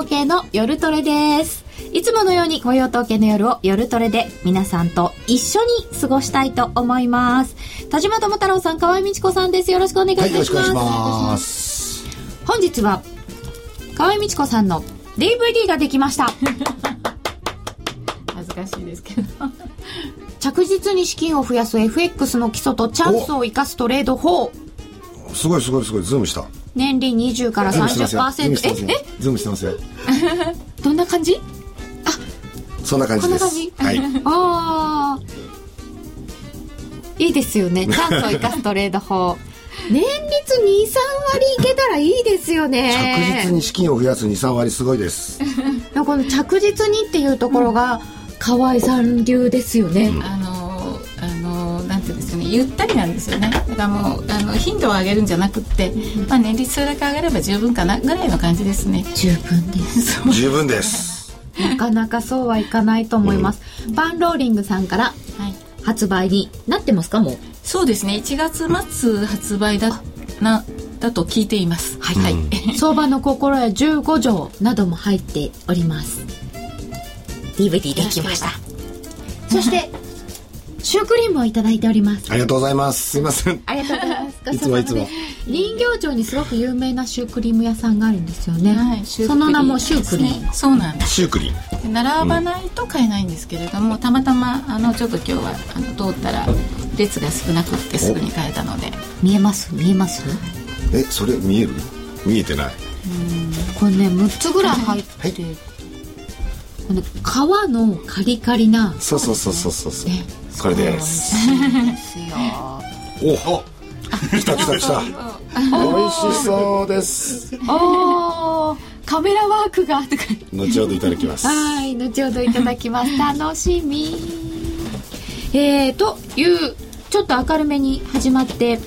統計の夜トレですいつものように雇用統計の夜を夜トレで皆さんと一緒に過ごしたいと思います。田島智太郎さん河合美智子さんです。よろしくお願いいたします、はい、よろしくお願いします。本日は河合美智子さんの DVD ができました。恥ずかしいですけど。着実に資金を増やす FX の基礎とチャンスを生かすトレード法すごいすごいすごいズームした。年利20から30%ええ？ズームしてますよ。どんな感じ？あそんな感じです。はい。ああいいですよね。チャンスを生かすトレード法。年率2、3割いけたらいいですよね。着実に資金を増やす2、3割すごいです。この着実にっていうところが川合さん流ですよね、うん、あのあのなんていうんですかねゆったりなんですよね。だからもうあの頻度を上げるんじゃなくて、まあ、年率それだけ上げれば十分かなぐらいの感じですね。十分です。十分です。なかなかそうはいかないと思います、うん、パンローリングさんから発売になってますかもう？そうですね。1月末発売だなだと聞いています。はい、はい、相場の心得15条なども入っております。DVD できました。そして シュークリームをいただいております。ありがとうございます。すいません。ありがとうございます。いつもいつも。人形町にすごく有名なシュークリーム屋さんがあるんですよね、はい、その名もシュークリーム、そうなんです。シュークリーム。並ばないと買えないんですけれども、うん、たまたまあのちょっと今日はあの通ったら列が少なくってすぐに買えたので。見えます？見えます？えそれ見える？見えてない。これね6つぐらい入ってはいこの皮のカリカリな。そうそうそうそうそう。そう、ね、これです。おお来た来た来た。美味しそうです。おカメラワークがとか。後ほどいただきます。はい後ほどいただきます。楽しみ。えー、というちょっと明るめに始まって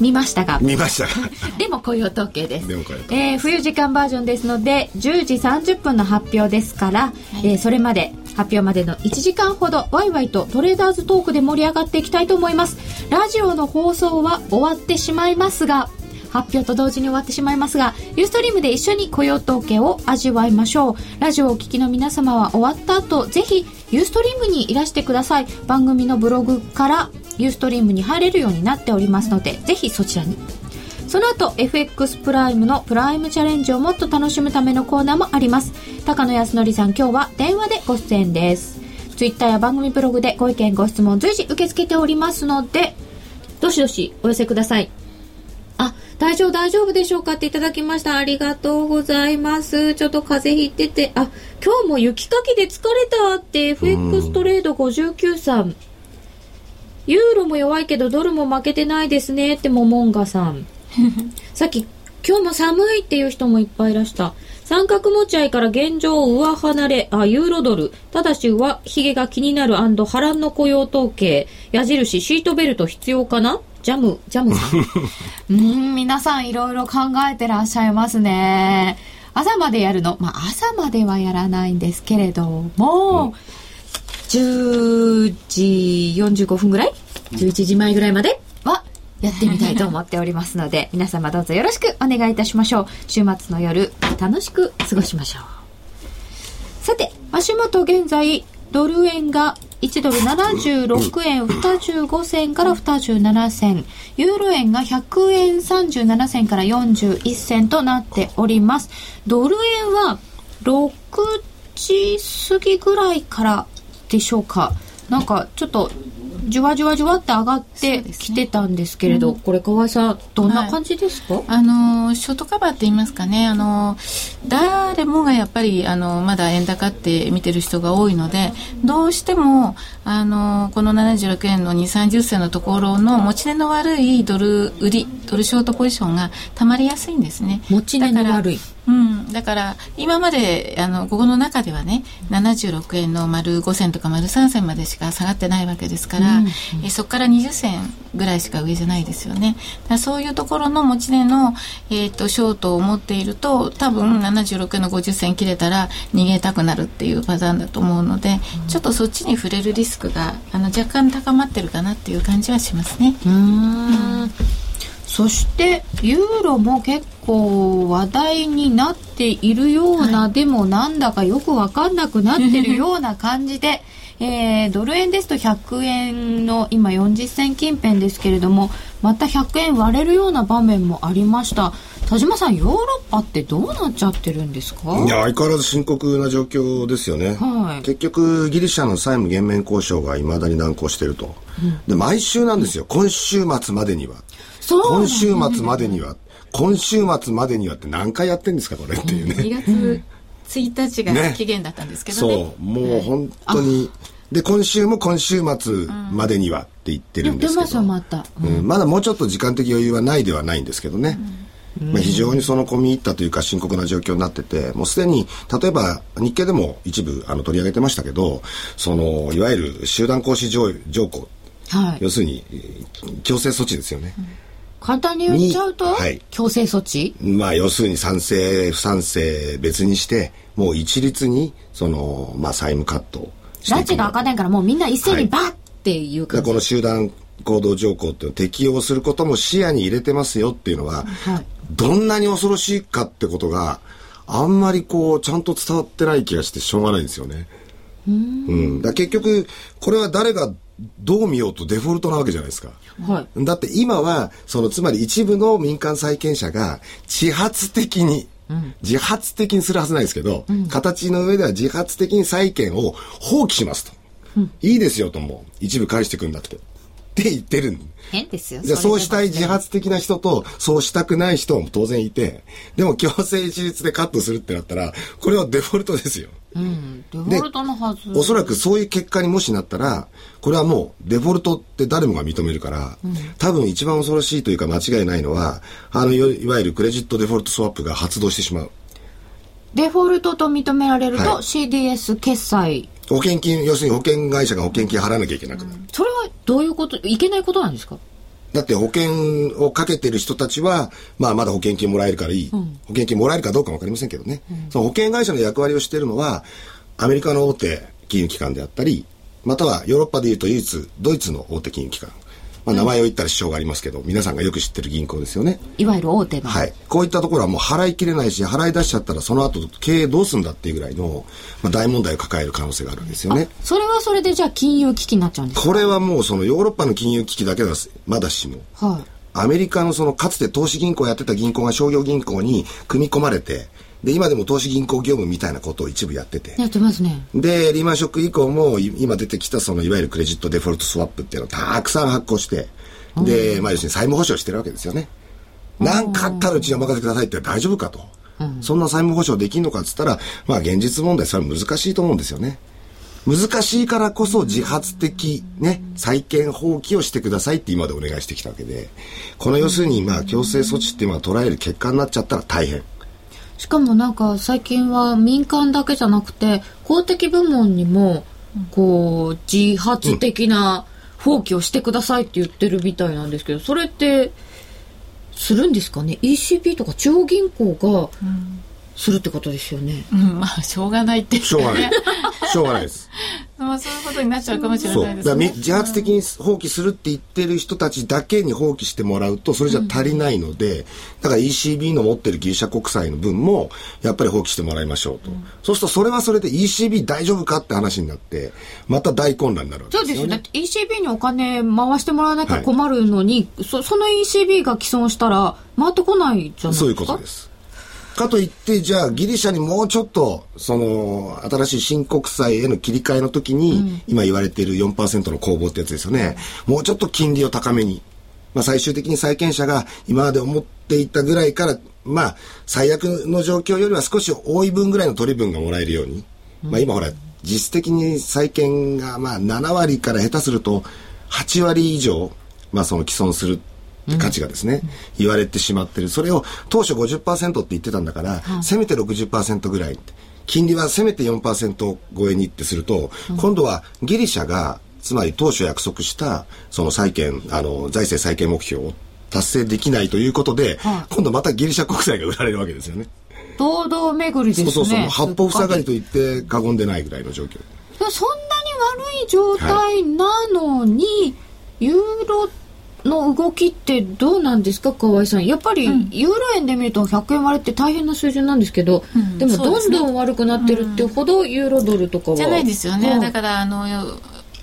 見ましたが見ました。でも雇用統計です。でもえー、冬時間バージョンですので10時30分の発表ですから、はい、えー、それまで発表までの1時間ほどワイワイとトレーダーズトークで盛り上がっていきたいと思います。ラジオの放送は終わってしまいますが発表と同時に終わってしまいますがユーストリームで一緒に雇用統計を味わいましょう。ラジオをお聞きの皆様は終わった後ぜひユーストリームにいらしてください。番組のブログからユーストリームに入れるようになっておりますのでぜひそちらに。その後 FX プライムのプライムチャレンジをもっと楽しむためのコーナーもあります。高野康則さん今日は電話でご出演です。ツイッターや番組ブログでご意見ご質問随時受け付けておりますのでどしどしお寄せください。あ大丈夫大丈夫でしょうかっていただきました。ありがとうございます。ちょっと風邪ひいてて。あ今日も雪かきで疲れたって。FX トレード59さん。ユーロも弱いけどドルも負けてないですねってモモンガさん さっき今日も寒いっていう人もいっぱいいらした。三角持ち合いから現状上離れ、あ、ユーロドル。ただし上髭が気になる波乱の雇用統計。矢印、シートベルト必要かな？ジャム、ジャムさん。うん、皆さんいろいろ考えてらっしゃいますね。朝までやるの？まあ、朝まではやらないんですけれども、うん、10時45分ぐらい ?11 時前ぐらいまで？やってみたいと思っておりますので、皆様どうぞよろしくお願いいたしましょう。週末の夜、楽しく過ごしましょう。さて、足元現在、ドル円が1ドル76円25銭から27銭。ユーロ円が100円37銭から41銭となっております。ドル円は6時過ぎぐらいからでしょうか。なんかちょっとじわじわじわって上がってきてたんですけれど、ねうん、これ河合さんどんな感じですか、はい、あのショートカバーって言いますかね。あの誰もがやっぱりあのまだ円高って見てる人が多いのでどうしてもあのこの76円の2 3 0銭のところの持ち値の悪いドル売りドルショートポジションがたまりやすいんですね。持ち値の悪いうん、だから今まであのここの中ではね76円の丸5銭とか丸3銭までしか下がってないわけですから、うんうん、えそこから20銭ぐらいしか上じゃないですよね。だそういうところの持ち値の、えーと、ショートを持っていると多分76円の50銭切れたら逃げたくなるっていうパターンだと思うので、うん、ちょっとそっちに触れるリスクがあの若干高まってるかなっていう感じはしますね。うんそしてユーロも結構話題になっているような、はい、でもなんだかよくわかんなくなってるような感じで えー、ドル円ですと100円の今40銭近辺ですけれどもまた100円割れるような場面もありました。田島さんヨーロッパってどうなっちゃってるんですか？いや相変わらず深刻な状況ですよね、はい、結局ギリシャの債務減免交渉がいまだに難航していると、うん、で毎週なんですよ。今週末までには、ね、今週末までには今週末までにはって何回やってんですかこれっていうね、2月1日が期限だったんですけどね、ね、そうもう本当に、で今週も今週末までにはって言ってるんですけど、うん、また、うん、まだもうちょっと時間的余裕はないではないんですけどね、うん、まあ、非常にその込み入ったというか深刻な状況になっててもうすでに例えば日経でも一部あの取り上げてましたけどそのいわゆる集団行使条条項、はい、要するに強制措置ですよね、簡単に言っちゃうと、はい、強制措置？まあ要するに賛成不賛成別にしてもう一律にその、まあ、債務カット拉致が開かないからもうみんな一斉にバッっていう感じ、はい、この集団行動条項っていうのを適用することも視野に入れてますよっていうのは、はい、どんなに恐ろしいかってことがあんまりこうちゃんと伝わってない気がしてしょうがないんですよね。うん、だ結局これは誰がどう見ようとデフォルトなわけじゃないですか。はい、だって今はそのつまり一部の民間債権者が自発的に自発的にするはずないですけど、うん、形の上では自発的に債権を放棄しますと。うん、いいですよとも、一部返してくんだって。って言ってる変ですよ。じゃそうしたい自発的な人と、そうしたくない人も当然いて、でも強制一律でカットするってなったら、これはデフォルトですよ。うん、デフォルトのはず。おそらくそういう結果にもしなったら、これはもうデフォルトって誰もが認めるから、うん、多分一番恐ろしいというか間違いないのは、あの、いわゆるクレジットデフォルトスワップが発動してしまう。デフォルトと認められると、はい、CDS 決済保険金要するに保険会社が保険金払わなきゃいけなくなる、うん、それはどういうこと？いけないことなんですか？だって保険をかけてる人たちは、まあまだ保険金もらえるからいい。うん、保険金もらえるかどうかわかりませんけどね、うん、その保険会社の役割をしているのは、アメリカの大手金融機関であったり、またはヨーロッパでいうと唯一、ドイツの大手金融機関。まあ、名前を言ったら支障がありますけど、皆さんがよく知ってる銀行ですよね。いわゆる大手の。はい。こういったところはもう払いきれないし、払い出しちゃったらその後経営どうすんだっていうぐらいの、まあ、大問題を抱える可能性があるんですよね。それはそれでじゃあ金融危機になっちゃうんですか？これはもうそのヨーロッパの金融危機だけだまだしも。はい。アメリカのそのかつて投資銀行をやってた銀行が商業銀行に組み込まれて、で、今でも投資銀行業務みたいなことを一部やってて。やってますね。で、リーマンショック以降も、今出てきたその、いわゆるクレジットデフォルトスワップっていうのをたくさん発行して、で、まあ要するに債務保証してるわけですよね。何かあったらうちにお任せくださいって大丈夫かと。そんな債務保証できんのかっつったら、まあ現実問題それは難しいと思うんですよね。難しいからこそ自発的ね、債権放棄をしてくださいって今までお願いしてきたわけで、この要するにまあ強制措置っていうのは捉える結果になっちゃったら大変。しかもなんか最近は民間だけじゃなくて公的部門にもこう自発的な放棄をしてくださいって言ってるみたいなんですけどそれってするんですかね？ECB とか中央銀行がするってことですよね、うん、まあしょうがないって。しょうがない。しょうがないです。まあそういうことになっちゃうかもしれないですね。自発的に放棄するって言ってる人たちだけに放棄してもらうとそれじゃ足りないので、うん、だから ECB の持ってるギリシャ国債の分もやっぱり放棄してもらいましょうと、うん、そうするとそれはそれで ECB 大丈夫かって話になってまた大混乱になるわけですよね。そうですよ。だって ECB にお金回してもらわなきゃ困るのに、はい、そその ECB が既存したら回ってこないじゃないですか？そういうことですかといって、じゃあギリシャにもうちょっと、その、新しい新国債への切り替えの時に、うん、今言われている4%の攻防ってやつですよね。もうちょっと金利を高めに。まあ最終的に債権者が今まで思っていたぐらいから、まあ最悪の状況よりは少し多い分ぐらいの取り分がもらえるように。うん、まあ今ほら、実質的に債権がまあ7割から下手すると8割以上、まあその既存する価値がですね、言われてしまってる。それを当初50%って言ってたんだから、せめて60%ぐらい。金利はせめて4%超えにってすると、今度はギリシャが、つまり当初約束した、その債権、あの、財政再建目標を達成できないということで、今度またギリシャ国債が売られるわけですよね。堂々巡りですね。そうそうそう。八方塞がりと言って過言でないぐらいの状況。そんなに悪い状態なのに、はい、ユーロの動きってどうなんですか河合さん。やっぱりユーロ円で見ると100円割れって大変な水準なんですけど、うん、でもどんどん悪くなってるってほどユーロドルとかは、じゃないですよね、だからあの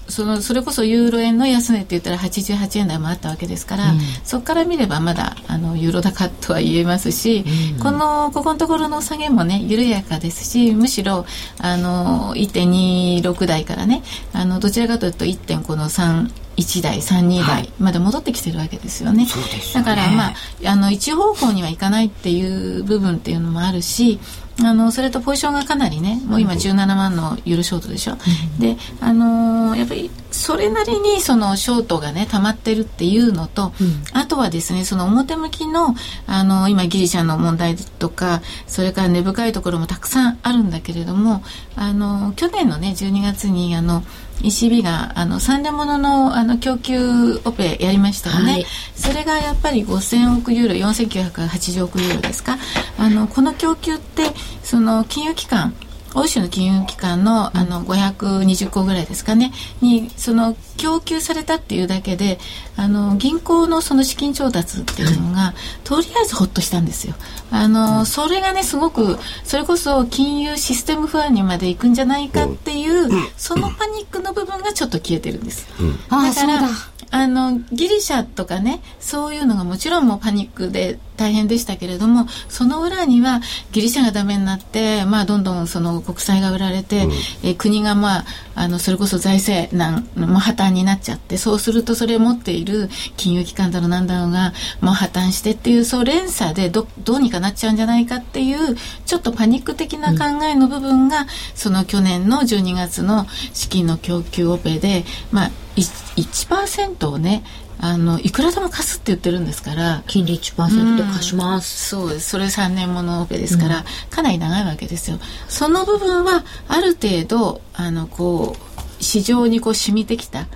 そのそれこそユーロ円の安値って言ったら88円台もあったわけですから、うん、そこから見ればまだあのユーロ高とは言えますし、うん、このここのところの下げもね緩やかですしむしろあの1.26台からねあのどちらかというと1.3この3 1台32台まで戻ってきてるわけですよね。はい、だからまああの一方向にはいかないっていう部分っていうのもあるしあのそれとポジションがかなりねもう今17万のユーロショートでしょ、うん、であのー、やっぱりそれなりにそのショートがね溜まってるっていうのと、うん、あとはですねその表向きのあの今ギリシャの問題とかそれから根深いところもたくさんあるんだけれどもあの去年のね12月にあの ECB があの3年もののあの供給オペやりましたよね、はい、それがやっぱり5000億ユーロ4980億ユーロですか？あのこの供給ってその金融機関欧州の金融機関のあの520個ぐらいですかね？にその供給されたっていうだけであの銀行のその資金調達っていうのが、とりあえずほっとしたんですよ。あのそれがねすごくそれこそ金融システム不安にまでいくんじゃないかっていう、そのパニックの部分がちょっと消えてるんです。だからあのギリシャとかねそういうのがもちろんもうパニックで大変でしたけれどもその裏にはギリシャがダメになって、まあ、どんどんその国債が売られて、うん、え国が、まあ、あのそれこそ財政難も破綻になっちゃってそうするとそれを持っている金融機関だろうなんだろうがもう破綻してっていうそう連鎖でどどうにかなっちゃうんじゃないかっていうちょっとパニック的な考えの部分が、うん、その去年の12月の資金の供給オペで、まあ、1%をねあのいくらでも貸すって言ってるんですから金利1%で貸します、うん、そうです。それ3年ものオペですから、うん、かなり長いわけですよ。その部分はある程度あのこう市場にこう染みてきた。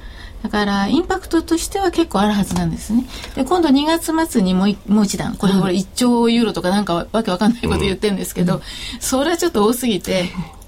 だからインパクトとしては結構あるはずなんですね。で今度2月末にもうもう一段これこれ1兆ユーロとかなんかわけわかんないこと言ってるんですけど、うん、それはちょっと多すぎて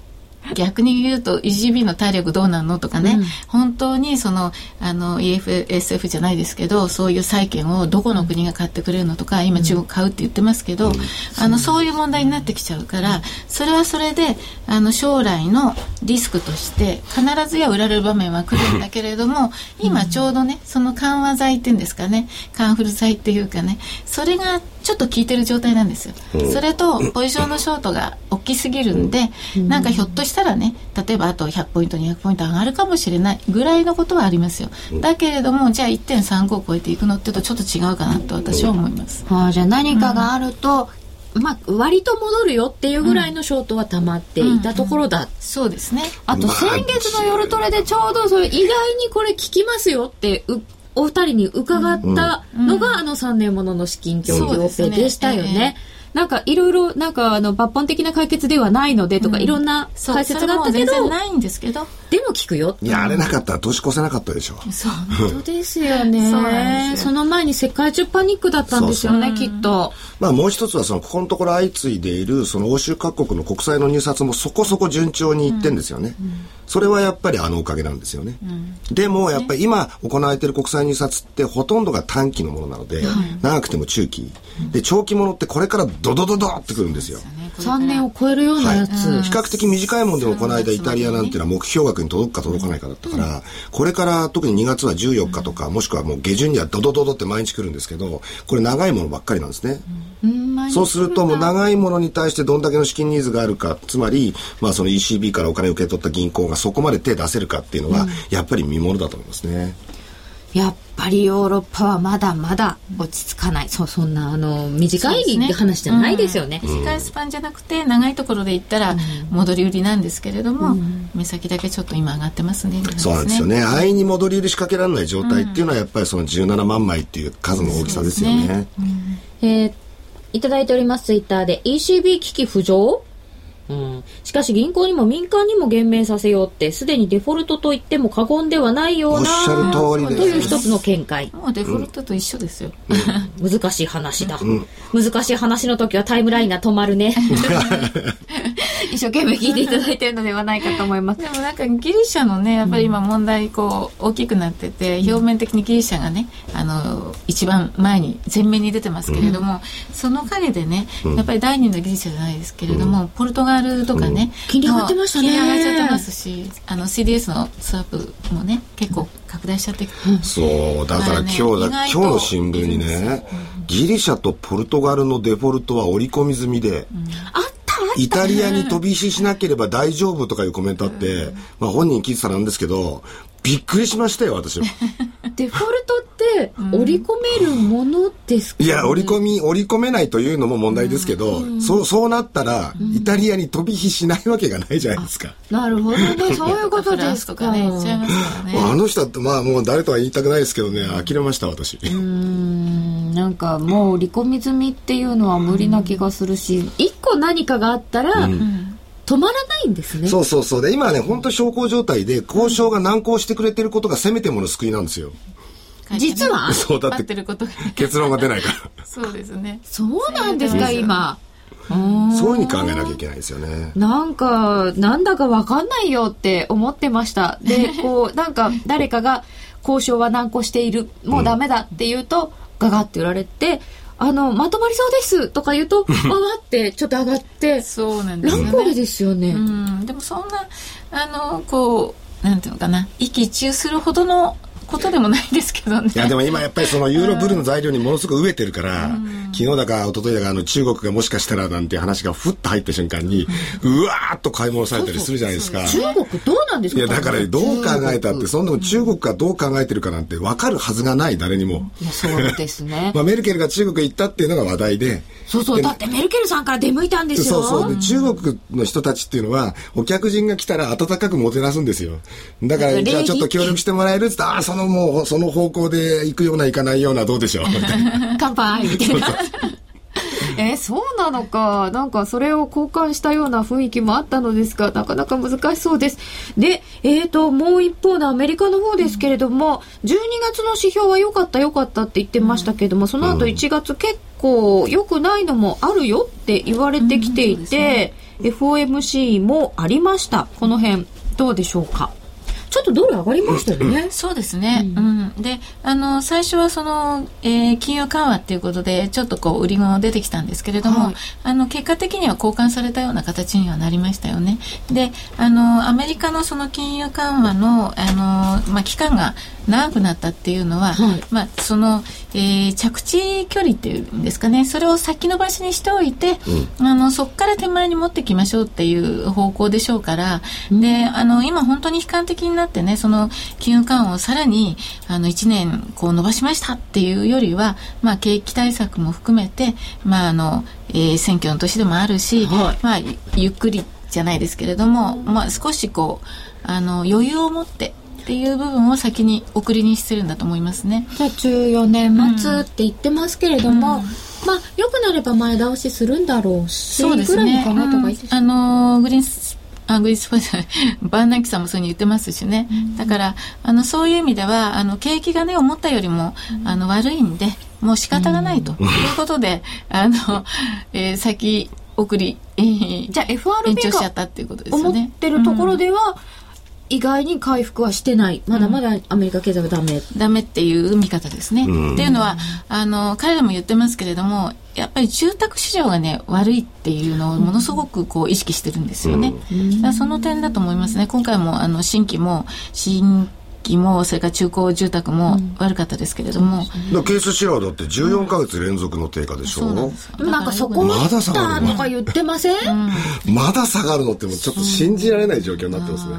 逆に言うと ECB の体力どうなんのとかね、うん、本当にそのあの EFSF じゃないですけどそういう債券をどこの国が買ってくれるのとか今中国買うって言ってますけど、うん、あのそういう問題になってきちゃうからそれはそれであの将来のリスクとして必ずや売られる場面は来るんだけれども今ちょうどねその緩和剤っていうんですかねカンフル剤っていうかねそれがちょっと効いてる状態なんですよ、うん、それとポジションのショートが大きすぎるんで、うん、なんかひょっとしたらね例えばあと100ポイント200ポイント上がるかもしれないぐらいのことはありますよ、うん、だけれどもじゃあ1.35を超えていくのっていうとちょっと違うかなと私は思います、はあ、じゃあ何かがあると、まあ、割と戻るよっていうぐらいのショートは溜まっていたところだ、うん。うん、そうですね。あと先月の夜トレでちょうどそれ意外にこれ効きますよってお二人に伺ったのが、あの3年ものの資金供給オペでしたよね。なんかいろいろなんかあの抜本的な解決ではないのでとか、いろんな解説があったけどないんですけど。でも聞くよ。いやあれなかったら年越せなかったでしょ。そう本当ですよね。その前に世界中パニックだったんですよねきっと。まあもう一つはそのここのところ相次いでいるその欧州各国の国債の入札もそこそこ順調にいってんですよね、うん。うんそれはやっぱりあのおかげなんですよね。うん、でもやっぱり今行われている国債入札ってほとんどが短期のものなので、長くても中期。で、長期ものってこれからドドドドってくるんですよ。3年を超えるようなやつ、はい、比較的短いものでもこの間イタリアなんていうのは目標額に届くか届かないかだったから、これから特に2月は14日とか、もしくはもう下旬にはドドドドって毎日来るんですけど、これ長いものばっかりなんですね。そうするともう長いものに対してどんだけの資金ニーズがあるか、つまり、まあその ECB からお金を受け取った銀行がそこまで手出せるかっていうのは、やっぱり見ものだと思いますね。やっぱりヨーロッパはまだまだ落ち着かない。そう、そんな、あの、短いって話じゃないですよね。ねうん、短いスパンじゃなくて、長いところで言ったら、戻り売りなんですけれども、うん、目先だけちょっと今上がってますね。そうなんですよね。安易に戻り売り仕掛けられない状態っていうのは、やっぱりその17万枚っていう数の大きさですよね。ねえー、いただいております、ツイッターで、ECB 危機浮上うん、しかし銀行にも民間にも減免させようってすでにデフォルトと言っても過言ではないようなという一つの見解。もうデフォルトと一緒ですよ、うん、難しい話だ、うん、難しい話の時はタイムラインが止まるね 一生懸命聞いていただいてるのではないかと思います。でもなんかギリシャのね、やっぱり今問題こう大きくなってて、表面的にギリシャがね、あの、一番前に、前面に出てますけれども、その陰でね、やっぱり第二のギリシャじゃないですけれども、ポルトガルとかね、金利上がってましたね。金利上がっちゃってますし、あの CDS のスワップもね、結構拡大しちゃって、そうだから今日だ、今日の新聞にね、ギリシャとポルトガルのデフォルトは織り込み済みで、あったイタリアに飛び石しなければ大丈夫とかいうコメントあって、まあ本人聞いてたなんですけど、びっくりしましたよ、私は。デフォルトって織り込めるものですか、いや、織り込み、織り込めないというのも問題ですけど、そう、そうなったら、イタリアに飛び火しないわけがないじゃないですか。なるほどね。そういうことですか。とかね。あの人だって、まあもう誰とは言いたくないですけどね、呆れました、私。うんなんかもう織り込み済みっていうのは無理な気がするし、一個何かがあったら、止まらないんですね。そうそうそう。で、今はね、本当に小康状態で、交渉が難航してくれてることがせめてもの救いなんですよ。実は？そうだって結論が出ないから。そうですね。そうなんですか、今。そういうふうに考えなきゃいけないですよね。なんか、なんだかわかんないよって思ってました。で、こう、なんか、誰かが交渉は難航している、もうダメだって言うと、ガガって売られて、あの、まとまりそうですとか言うと、わわってちょっと上がって、そうなんですよね。乱高下ですよね。うん、でもそんな、あの、こう、なんていうのかな、一喜一憂するほどのことでもないですけどね。いや、でも今やっぱりそのユーロブルの材料にものすごく飢えてるから、昨日だか一昨日だかあの中国がもしかしたらなんて話がふっと入った瞬間に、うわーっと買い戻されたりするじゃないですか。中国どうなんですか？いや、だからどう考えたって、そんなの中国がどう考えてるかなんて分かるはずがない、誰にも。いやそうですね まあ、メルケルが中国行ったっていうのが話題で。そうそう、でだってメルケルさんから出向いたんですよ。そうそう。で、中国の人たちっていうのは、お客人が来たら温かくもてなすんですよ。だから、じゃあちょっと協力してもらえるって言ったら、ああ、そのもう、その方向で行くような行かないような、どうでしょう？乾杯みたいな。えーそうなのか。なんかそれを交換したような雰囲気もあったのですが、なかなか難しそうです。で、えーと、もう一方のアメリカの方ですけれども、12月の指標は良かった良かったって言ってましたけれども、その後1月結構良くないのもあるよって言われてきていて、FOMC もありました。この辺、どうでしょうか？ちょっとドル上がりましたよね。そうですね。うん。で、あの、最初はその、えー金融緩和っていうことで、ちょっとこう、売りが出てきたんですけれども、はいあの、結果的には交換されたような形にはなりましたよね。で、あの、アメリカのその金融緩和の、あの、まあ、期間が長くなったっていうのは、はい。まあ、その、えー着地距離っていうんですかね、それを先延ばしにしておいて、あの、そこから手前に持ってきましょうっていう方向でしょうから、で、あの、今本当に悲観的になってね、その、金融緩和をさらに、あの、1年、こう、伸ばしましたっていうよりは、まあ、景気対策も含めて、まあ、あの、えー選挙の年でもあるし、はい。まあ、ゆゆっくりじゃないですけれども、まあ、少しこう、あの、余裕を持って、っていう部分を先に送りにしてるんだと思いますね。じゃあ14年末って言ってますけれども、まあ良くなれば前倒しするんだろうしそうですね。うんあのーグリーンスあグリーンスパイス バーナンキさんもそうに言ってますしね、だからあのそういう意味ではあの景気がね思ったよりも、あの悪いんでもう仕方がないということで、あの、えー先送り、えーじゃあ FRB 延長しちゃがったっていうことですよね。思ってるところでは、意外に回復はしてない。まだまだアメリカ経済はダメ、ダメっていう見方ですね。うん。っていうのはあの彼らも言ってますけれどもやっぱり住宅市場がね悪いっていうのをものすごくこう意識してるんですよね。だからその点だと思いますね。今回もあの新規も新規もそれから中古住宅も悪かったですけれども、だからケースシェアだって14ヶ月連続の低下でしょ、そうなんですよ。でもなんかそこまだ下がだるのとか言ってません、まだ下がるのってもうちょっと信じられない状況になってますね。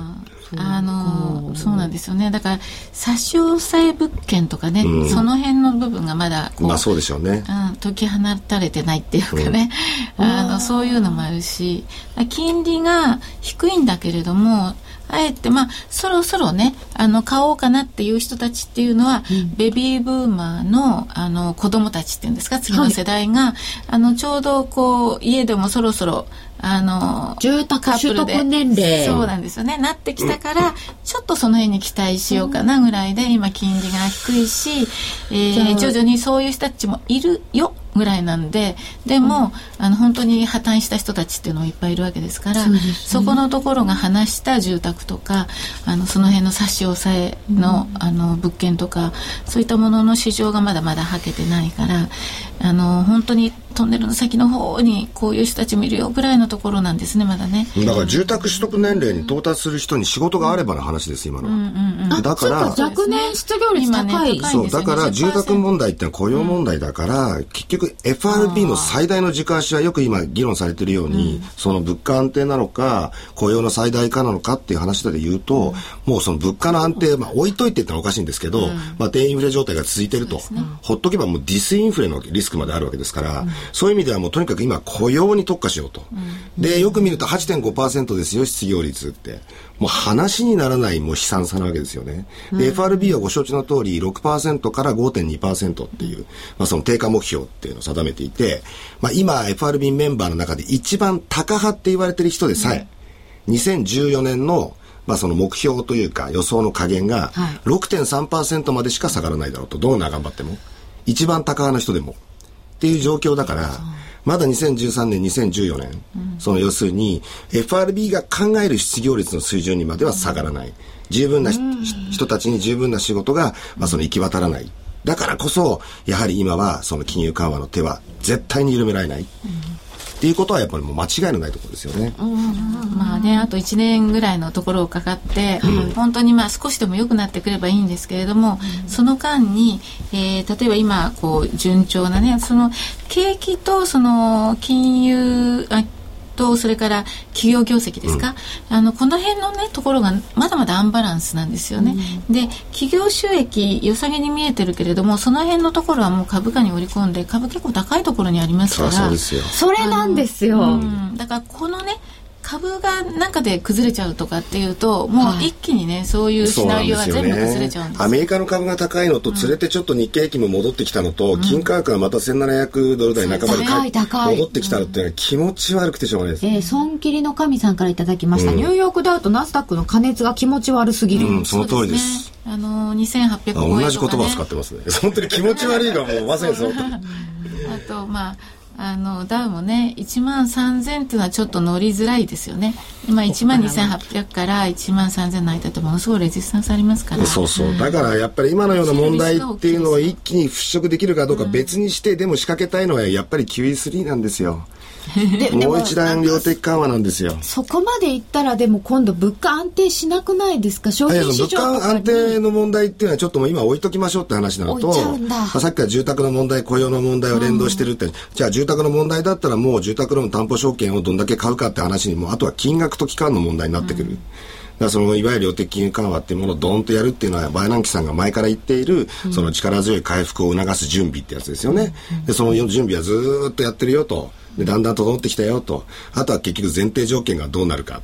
あのそうなんですよね。だから差し押さえ物件とかね、その辺の部分がまだまあそうでしょうね。うん、解き放たれてないっていうかね、あのそういうのもあるし金利が低いんだけれどもあえてまあそろそろねあの買おうかなっていう人たちっていうのは、ベビーブーマーのあの子供たちっていうんですか次の世代が、あのちょうどこう家でもそろそろあの住宅取得年齢。そうなんですよね。なってきたから、ちょっとその辺に期待しようかなぐらいで、今金利が低いし、えー、徐々にそういう人たちもいるよぐらいなんででも、うん、あの本当に破綻した人たちっていうのもいっぱいいるわけですからそ、ね,、このところが話した住宅とかあのその辺の差し押さえのうん、あの物件とかそういったものの市場がまだまだはけてないからあの本当にトンネルの先の方にこういう人たちもいるよぐらいのところなんですねまだね。だから住宅取得年齢に到達する人に仕事があればの話です今の。は、うんうんうん、だから若年失業率高い、ね、そうだから住宅問題ってのは雇用問題だから、結局 FRB の最大の軸足はよく今議論されているように、その物価安定なのか雇用の最大化なのかっていう話で言うと、もうその物価の安定、まあ、置いといてってのはおかしいんですけど、まあ、低インフレ状態が続いてると、ほっとけばもうディスインフレのリスクまであるわけですから、そういう意味ではもうとにかく今雇用に特化しようと、でよく見ると8.5%ですよ失業率って。もう話にならないもう悲惨さなわけですよね。で、FRB はご承知の通り6%から5.2%っていう、まあその低下目標っていうのを定めていて、まあ今 FRB メンバーの中で一番高派って言われてる人でさえ、2014年のまあその目標というか予想の加減が6.3%までしか下がらないだろうと、どんな頑張っても。一番高派の人でも。っていう状況だから、まだ2013年、2014年、うん、その要するに FRB が考える失業率の水準にまでは下がらない。十分な、うん、人たちに十分な仕事が、まあ、その行き渡らない。だからこそ、やはり今はその金融緩和の手は絶対に緩められない。うんっていうことはやっぱりもう間違いのないところですよね。まあねあと1年ぐらいのところをかかって、うん、本当にまあ少しでも良くなってくればいいんですけれども、うん、その間に、えー、例えば今こう順調なねその景気とその金融あとそれから企業業績ですか、うん、あのこの辺のねところがまだまだアンバランスなんですよね、うん、で企業収益良さげに見えてるけれどもその辺のところはもう株価に織り込んで株結構高いところにありますから。それなんですよ、うん、だからこのね株が中で崩れちゃうとかっていうともう一気にね、はい、そういうシナリオが全部崩れちゃうんです、ね、アメリカの株が高いのと連れてちょっと日経平均も戻ってきたのと、うん、金価格がまた1700ドル台半ばで戻ってきたっていうのは気持ち悪くてしょうがないです、えー、損切りの神さんからいただきました、うん、ニューヨークダウとナスダックの加熱が気持ち悪すぎる、うん、その通りです、ね、あの2800超え、ね、同じ言葉を使ってますね。本当に気持ち悪いがもうまさにその通りあとまああのダウもね1万3000っていうのはちょっと乗りづらいですよね。今1万2800から1万3000の間ってものすごいレジスタンスありますから。そうそう。だからやっぱり今のような問題っていうのを一気に払拭できるかどうか別にして、でも仕掛けたいのはやっぱり QE3 なんですよ。もう一段量的緩和なんですよ。そこまでいったらでも今度物価安定しなくないですか？消費市場。物価安定の問題っていうのはちょっともう今置いときましょうって話なのと、まあ、さっきから住宅の問題雇用の問題を連動してるって、うん、じゃあ住宅の問題だったらもう住宅ローン担保証券をどんだけ買うかって話にもあとは金額と期間の問題になってくる、うん。だそのいわゆる量的金融緩和っていうものをドーンとやるっていうのはバイナンキさんが前から言っている、その力強い回復を促す準備ってやつですよね、でその準備はずっとやってるよとでだんだん整ってきたよと。あとは結局前提条件がどうなるか。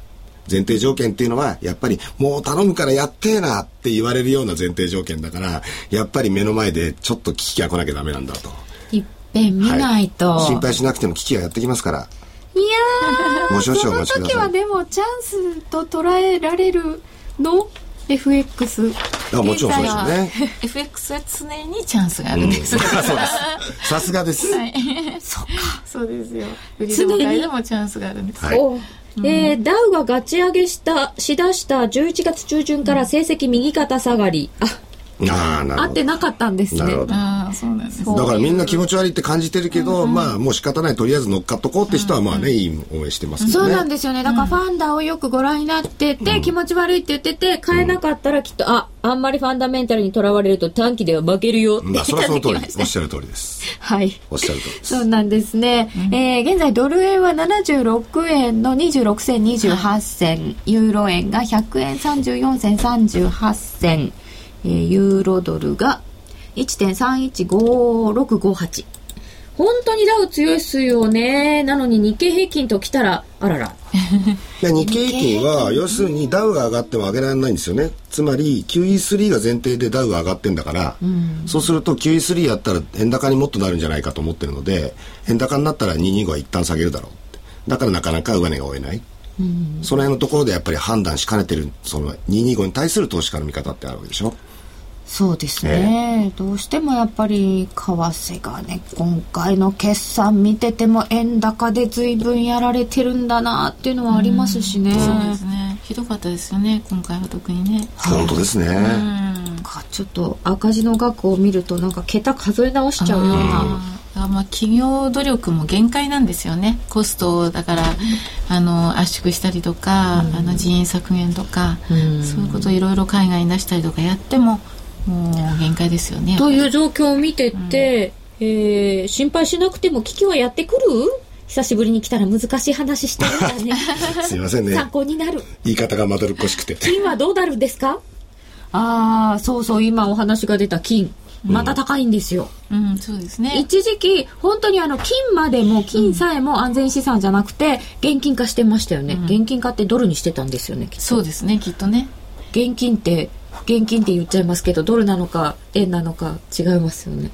前提条件っていうのはやっぱりもう頼むからやってえなって言われるような前提条件だからやっぱり目の前でちょっと危機が来なきゃダメなんだと。いっぺん見ないと、はい、心配しなくても危機がやってきますから。いやもう少々お待ちください。その時はでもチャンスと捉えられるの FX あもちろんそうですよね FX は常にチャンスがある。んです、うん、そうです。さすがです、はい、そっか。そうですよ。売りでも買いでもチャンスがあるんです、はい。うん、えー、ダウがガチ上げしたしだした11月中旬から成績右肩下がり、あああ、合ってなかったんですね。ああ、そうなんです。だからみんな気持ち悪いって感じてるけど、うん、まあもう仕方ない、とりあえず乗っかっとこうって人はまあね、うん、いい応援してますね。そうなんですよね。だからファンダーをよくご覧になってて、うん、気持ち悪いって言ってて、買えなかったらきっと、あ、あんまりファンダメンタルにとらわれると短期では負けるよってまあ、それはその通りおっしゃる通りです。はい。おっしゃる通りです。そうなんですね。うん、えー、現在ドル円は76円の26銭28銭、ユーロ円が100円34銭38銭、えー、ユーロドルが1.315658本当にダウ強いっすよね。なのに日経平均ときたらあらら。日経平均は要するにダウが上がっても上げられないんですよね。つまり QE3 が前提でダウが上がってんだから、うん、そうすると QE3 やったら円高にもっとなるんじゃないかと思ってるので円高になったら225は一旦下げるだろうだからなかなか上値が追えない。うん、その辺のところでやっぱり判断しかねてる、その225に対する投資家の見方ってあるわけでしょ。そうですね、えー、どうしてもやっぱり為替がね今回の決算見てても円高で随分やられてるんだなっていうのはありますしね、うそうですね。ひどかったですよね今回は特にね。本当ですね、かちょっと赤字の額を見るとなんか桁数え直しちゃうような。まあ企業努力も限界なんですよね。コストだからあの圧縮したりとか、うん、あの人員削減とか、うん、そういうことをいろいろ海外に出したりとかやってももう限界ですよねという状況を見てて、うん、えー、心配しなくても危機はやってくる？久しぶりに来たら難しい話してるんだね。すいませんね。参考になる。言い方がまどろっこしくて。金はどうなるんですか？ああそうそう今お話が出た金。また高いんですよ、うん、うん、そうですね。一時期本当にあの金までも金さえも安全資産じゃなくて現金化してましたよね、うん、現金化ってドルにしてたんですよねそうですねきっとね。現金って現金って言っちゃいますけどドルなのか円なのか違いますよね。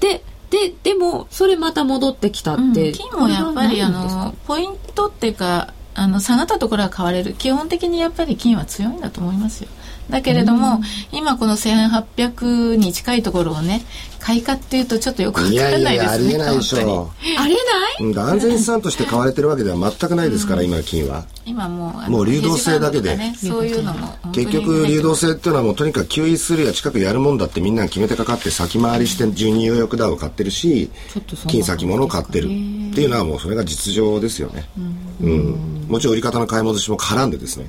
でででもそれまた戻ってきたって、うん、金もやっぱりあのポイントっていうかあの下がったところは買われる。基本的にやっぱり金は強いんだと思いますよだけれども、今この1800に近いところをね買いかっていうとちょっとよくわからないですねいやいやありえないでしょう。ありえない、安全資産として買われてるわけでは全くないですから、うん、今金は。今もうもう流動性だけで、ね、そういうのも結局流動性っていうのはもうとにかく QE するや近くやるもんだってみんな決めてかかって先回りして純入浴ダウを買ってるし金先物を買ってる。っていうのはもうそれが実情ですよね、うん、うん、もちろん売り方の買い戻しも絡んでですね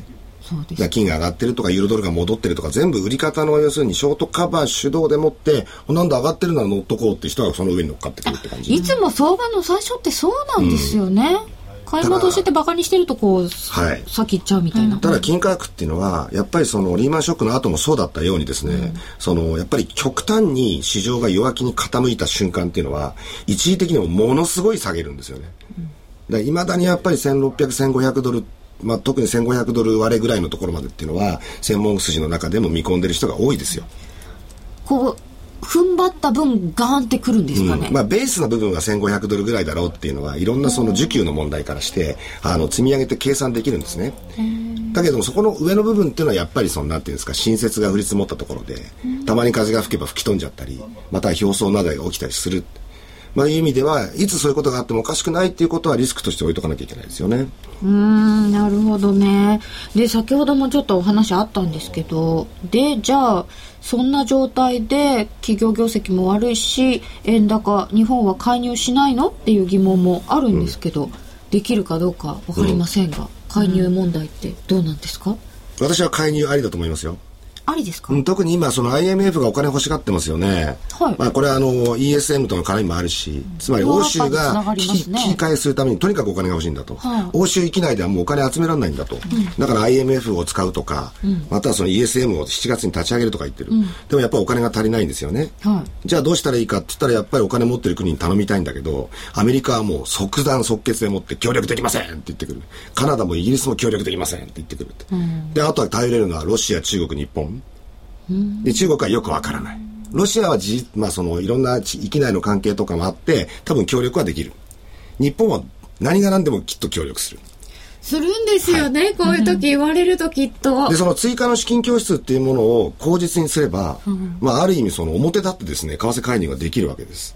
金が上がってるとかユーロドルが戻ってるとか全部売り方の要するにショートカバー主導でもってなんだ上がってるなら乗っとこうって人がその上に乗っかってくるって感じ。いつも相場の最初ってそうなんですよね、うん。買い戻しってバカにしてるとこう、はい、先行っちゃうみたいな、ただ金価格っていうのはやっぱりそのリーマンショックの後もそうだったようにですね、うん、そのやっぱり極端に市場が弱気に傾いた瞬間っていうのは一時的にもものすごい下げるんですよね、いまだにやっぱり16001500ドルまあ、特に1500ドル割れぐらいのところまでっていうのは専門筋の中でも見込んでる人が多いですよ。こう踏ん張った分ガーンってくるんですかね、うん、まあ、ベースの部分が1500ドルぐらいだろうっていうのはいろんなその需給の問題からしてあの積み上げて計算できるんですね。だけどもそこの上の部分っていうのはやっぱりそのなんていうんですか新雪が降り積もったところでたまに風が吹けば吹き飛んじゃったりまた表層などが起きたりするまあ、いう意味ではいつそういうことがあってもおかしくないっていうことはリスクとして置いとかなきゃいけないですよね。うんなるほどね。で先ほどもちょっとお話あったんですけどでじゃあそんな状態で企業業績も悪いし円高日本は介入しないのっていう疑問もあるんですけど、うん、できるかどうか分かりませんが、うん、介入問題ってどうなんですか？私は介入ありだと思いますよ。ありですか、うん、特に今その IMF がお金欲しがってますよね、はい。まあ、これはあの ESM との絡みもあるしつまり欧州が危機,、ね、替えするためにとにかくお金が欲しいんだと、はい、欧州域内ではもうお金集められないんだと、うん、だから IMF を使うとか、うん、またはその ESM を7月に立ち上げるとか言ってる、うん、でもやっぱりお金が足りないんですよね、はい、じゃあどうしたらいいかって言ったらやっぱりお金持ってる国に頼みたいんだけどアメリカはもう即断即決でもって協力できませんって言ってくる。カナダもイギリスも協力できませんって言ってくるであとは頼れるのはロシア中国日本で中国はよくわからない。ロシアはじ、まあ、そのいろんな域内の関係とかもあって多分協力はできる。日本は何が何でもきっと協力する。するんですよね、はい、こういう時言われるときっと。で、その追加の資金拠出っていうものを口実にすれば、うん、まあ、ある意味その表立ってですね、為替介入ができるわけです。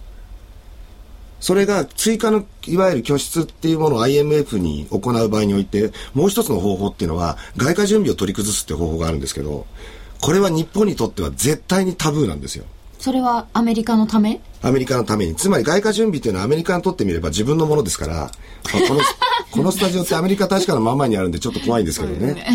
それが追加のいわゆる拠出っていうものを IMF に行う場合において、もう一つの方法っていうのは、外貨準備を取り崩すって方法があるんですけど、これは日本にとっては絶対にタブーなんですよ。それはアメリカのため？アメリカのために。つまり外貨準備っていうのはアメリカにとってみれば自分のものですから、まあ、この、このスタジオってアメリカ大使館の真ん前にあるんでちょっと怖いんですけどね。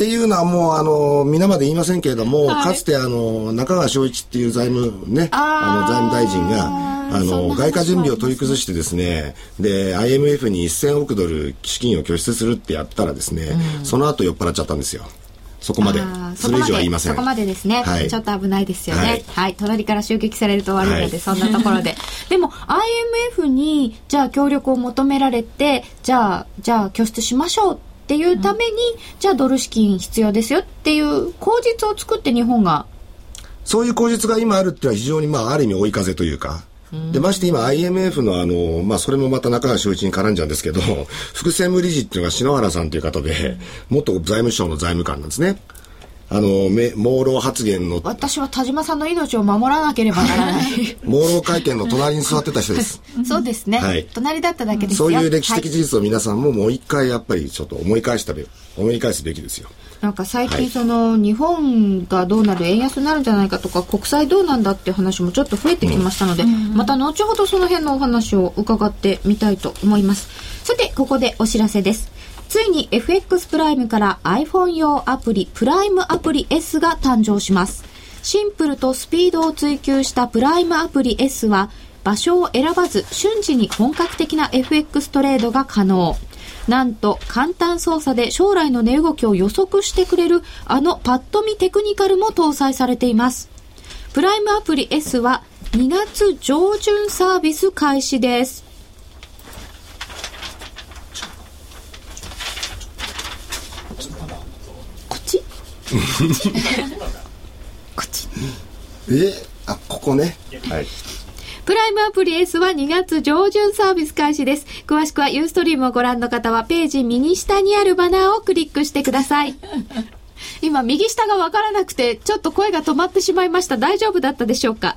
っていうのはもう、あの、皆まで言いませんけれども、はい、かつてあの、中川昭一っていう財務ね、あの、財務大臣が、あの、外貨準備を取り崩してですね、で、IMF に1000億ドル資金を拠出するってやったらですね、うん、その後酔っ払っちゃったんですよ。そこまで。それ以上は言いません。そこまでですね、はい、ちょっと危ないですよね、はい、はい、隣から襲撃されると悪いので、そんなところで。でも IMF にじゃあ協力を求められてじゃあじゃあ拠出しましょうっていうために、うん、じゃあドル資金必要ですよっていう口実を作って日本が。そういう口実が今あるっていうのは非常にまあある意味追い風というかで、まして今 IMF のあの、まあ、それもまた中川翔一に絡んじゃうんですけど、副専務理事っていうのが篠原さんという方で、元財務省の財務官なんですね。あの、朦朧発言の。私は田島さんの命を守らなければならない。朦朧会見の隣に座ってた人です。そうですね。はい。隣だっただけですそういう歴史的事実を皆さんももう一回やっぱりちょっと思い返したべ、思い返すべきですよ。なんか最近その、日本がどうなる円安になるんじゃないかとか国債どうなんだっていう話もちょっと増えてきましたので、また後ほどその辺のお話を伺ってみたいと思いますさてここでお知らせですついに FX プライムから iPhone 用アプリプライムアプリ S が誕生しますシンプルとスピードを追求したプライムアプリ S は場所を選ばず瞬時に本格的な FX トレードが可能なんと簡単操作で将来の値動きを予測してくれるあのパッと見テクニカルも搭載されています。プライムアプリ S は2月上旬サービス開始です。こっちこっちえあ、ここね。はい。プライムアプリ S は2月上旬サービス開始です。詳しくはユーストリームをご覧の方はページ右下にあるバナーをクリックしてください。今、右下がわからなくて、ちょっと声が止まってしまいました。大丈夫だったでしょうか？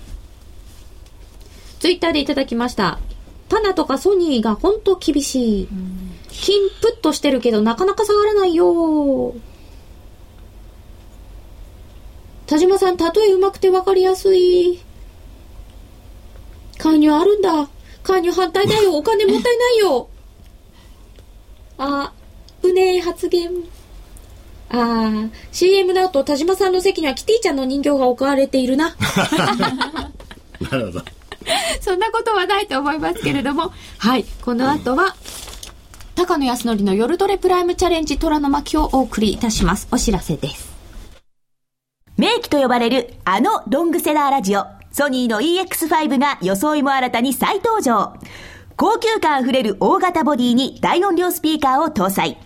ツイッターでいただきました。タナとかソニーがほんと厳しい。金プッとしてるけどなかなか下がらないよ。田島さん、例えうまくてわかりやすい。介入あるんだ。介入反対だよ。お金もったいないよ。あ、うねえ発言。ああ、CM だと田島さんの席にはキティちゃんの人形が置かれているな。なるほど。そんなことはないと思いますけれども、はい、この後は、高野康則の夜トレプライムチャレンジ虎の巻をお送りいたします。お知らせです。名機と呼ばれるあのロングセラーラジオ、ソニーの EX5 が装いも新たに再登場。高級感あふれる大型ボディに大音量スピーカーを搭載。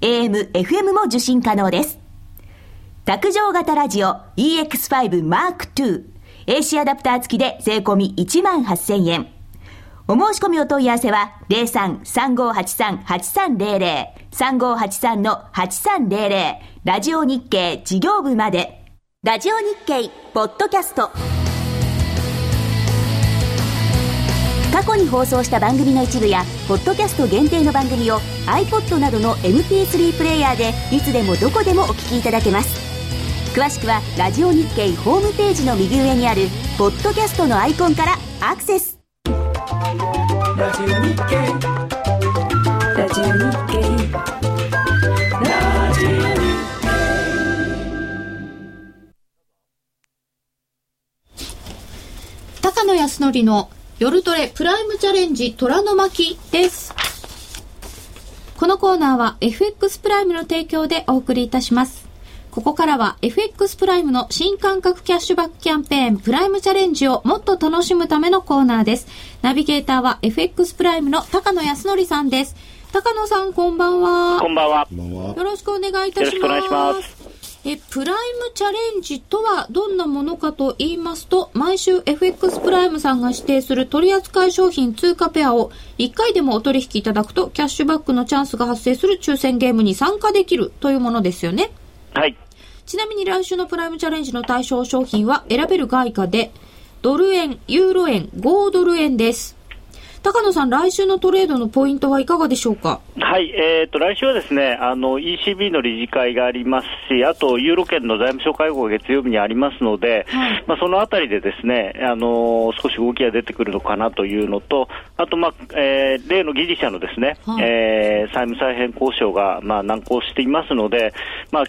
AM、FM も受信可能です。卓上型ラジオ EX5 Mark II AC アダプター付きで税込み1万8000円。お申し込みお問い合わせは03-3583-8300 3583-8300ラジオ日経事業部まで。ラジオ日経ポッドキャスト。過去に放送した番組の一部やポッドキャスト限定の番組を iPod などの MP3 プレイヤーでいつでもどこでもお聞きいただけます詳しくはラジオ日経ホームページの右上にあるポッドキャストのアイコンからアクセス。ラジオ日経ラジオ日経ラジオ日経高野康則の夜トレプライムチャレンジ虎の巻です。このコーナーは FX プライムの提供でお送りいたします。ここからは FX プライムの新感覚キャッシュバックキャンペーンプライムチャレンジをもっと楽しむためのコーナーです。ナビゲーターは FX プライムの高野康則さんです。高野さんこんばんは。こんばんは。よろしくお願いいたします。よろしくお願いします。え、プライムチャレンジとはどんなものかと言いますと、毎週 FX プライムさんが指定する取扱い商品通貨ペアを1回でもお取引いただくとキャッシュバックのチャンスが発生する抽選ゲームに参加できるというものですよね。はい。ちなみに来週のプライムチャレンジの対象商品は選べる外貨で、ドル円、ユーロ円、5ドル円です。高野さん、来週のトレードのポイントはいかがでしょうか？はい、えーと、来週はですね、あの ECB の理事会がありますし、あとユーロ圏の財務省会合が月曜日にありますので、はい、まあそのあたりでですね、あの少し動きが出てくるのかなというのと、あとまあ、えー、例のギリシャのですね、はい、えー、債務再編交渉がまあ難航していますので、まあ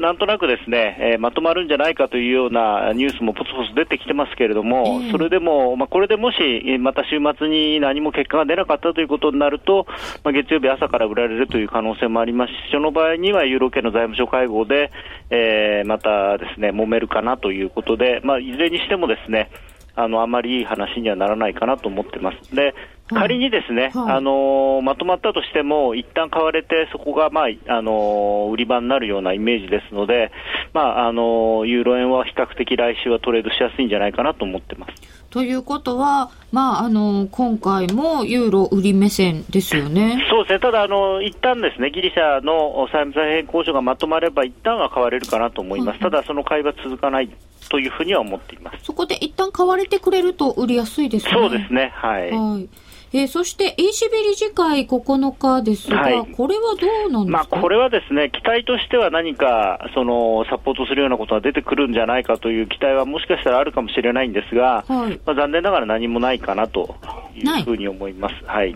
なんとなくですね、えー、まとまるんじゃないかというようなニュースもぽつぽつ出てきてますけれども、えー、それでも、まあ、これでもし、また週末に何も結果が出なかったということになると、まあ、月曜日朝から売られるという可能性もありますし、その場合にはユーロ系の財務省会合で、えー、またですね、揉めるかなということで、まあ、いずれにしてもですね、あの、あまりいい話にはならないかなと思ってます。で、仮にですね、はい、あのまとまったとしても、一旦買われて、そこが、まああの売り場になるようなイメージですので、まああのユーロ円は比較的来週はトレードしやすいんじゃないかなと思ってます。ということは、まあ、あの今回もユーロ売り目線ですよね。そうですね、ただあの、一旦ですね、ギリシャの債務再編交渉がまとまれば、一旦は買われるかなと思います、ただその買いは続かないというふうには思っています。そこで一旦買われてくれると売りやすいですね。そうですね、はい、はいえー、そして ECB 理事会9日ですが、はい、これはどうなんですか、まあ、これはですね期待としては何かそのサポートするようなことが出てくるんじゃないかという期待はもしかしたらあるかもしれないんですが、はい、まあ、残念ながら何もないかなというふうに思います。はい、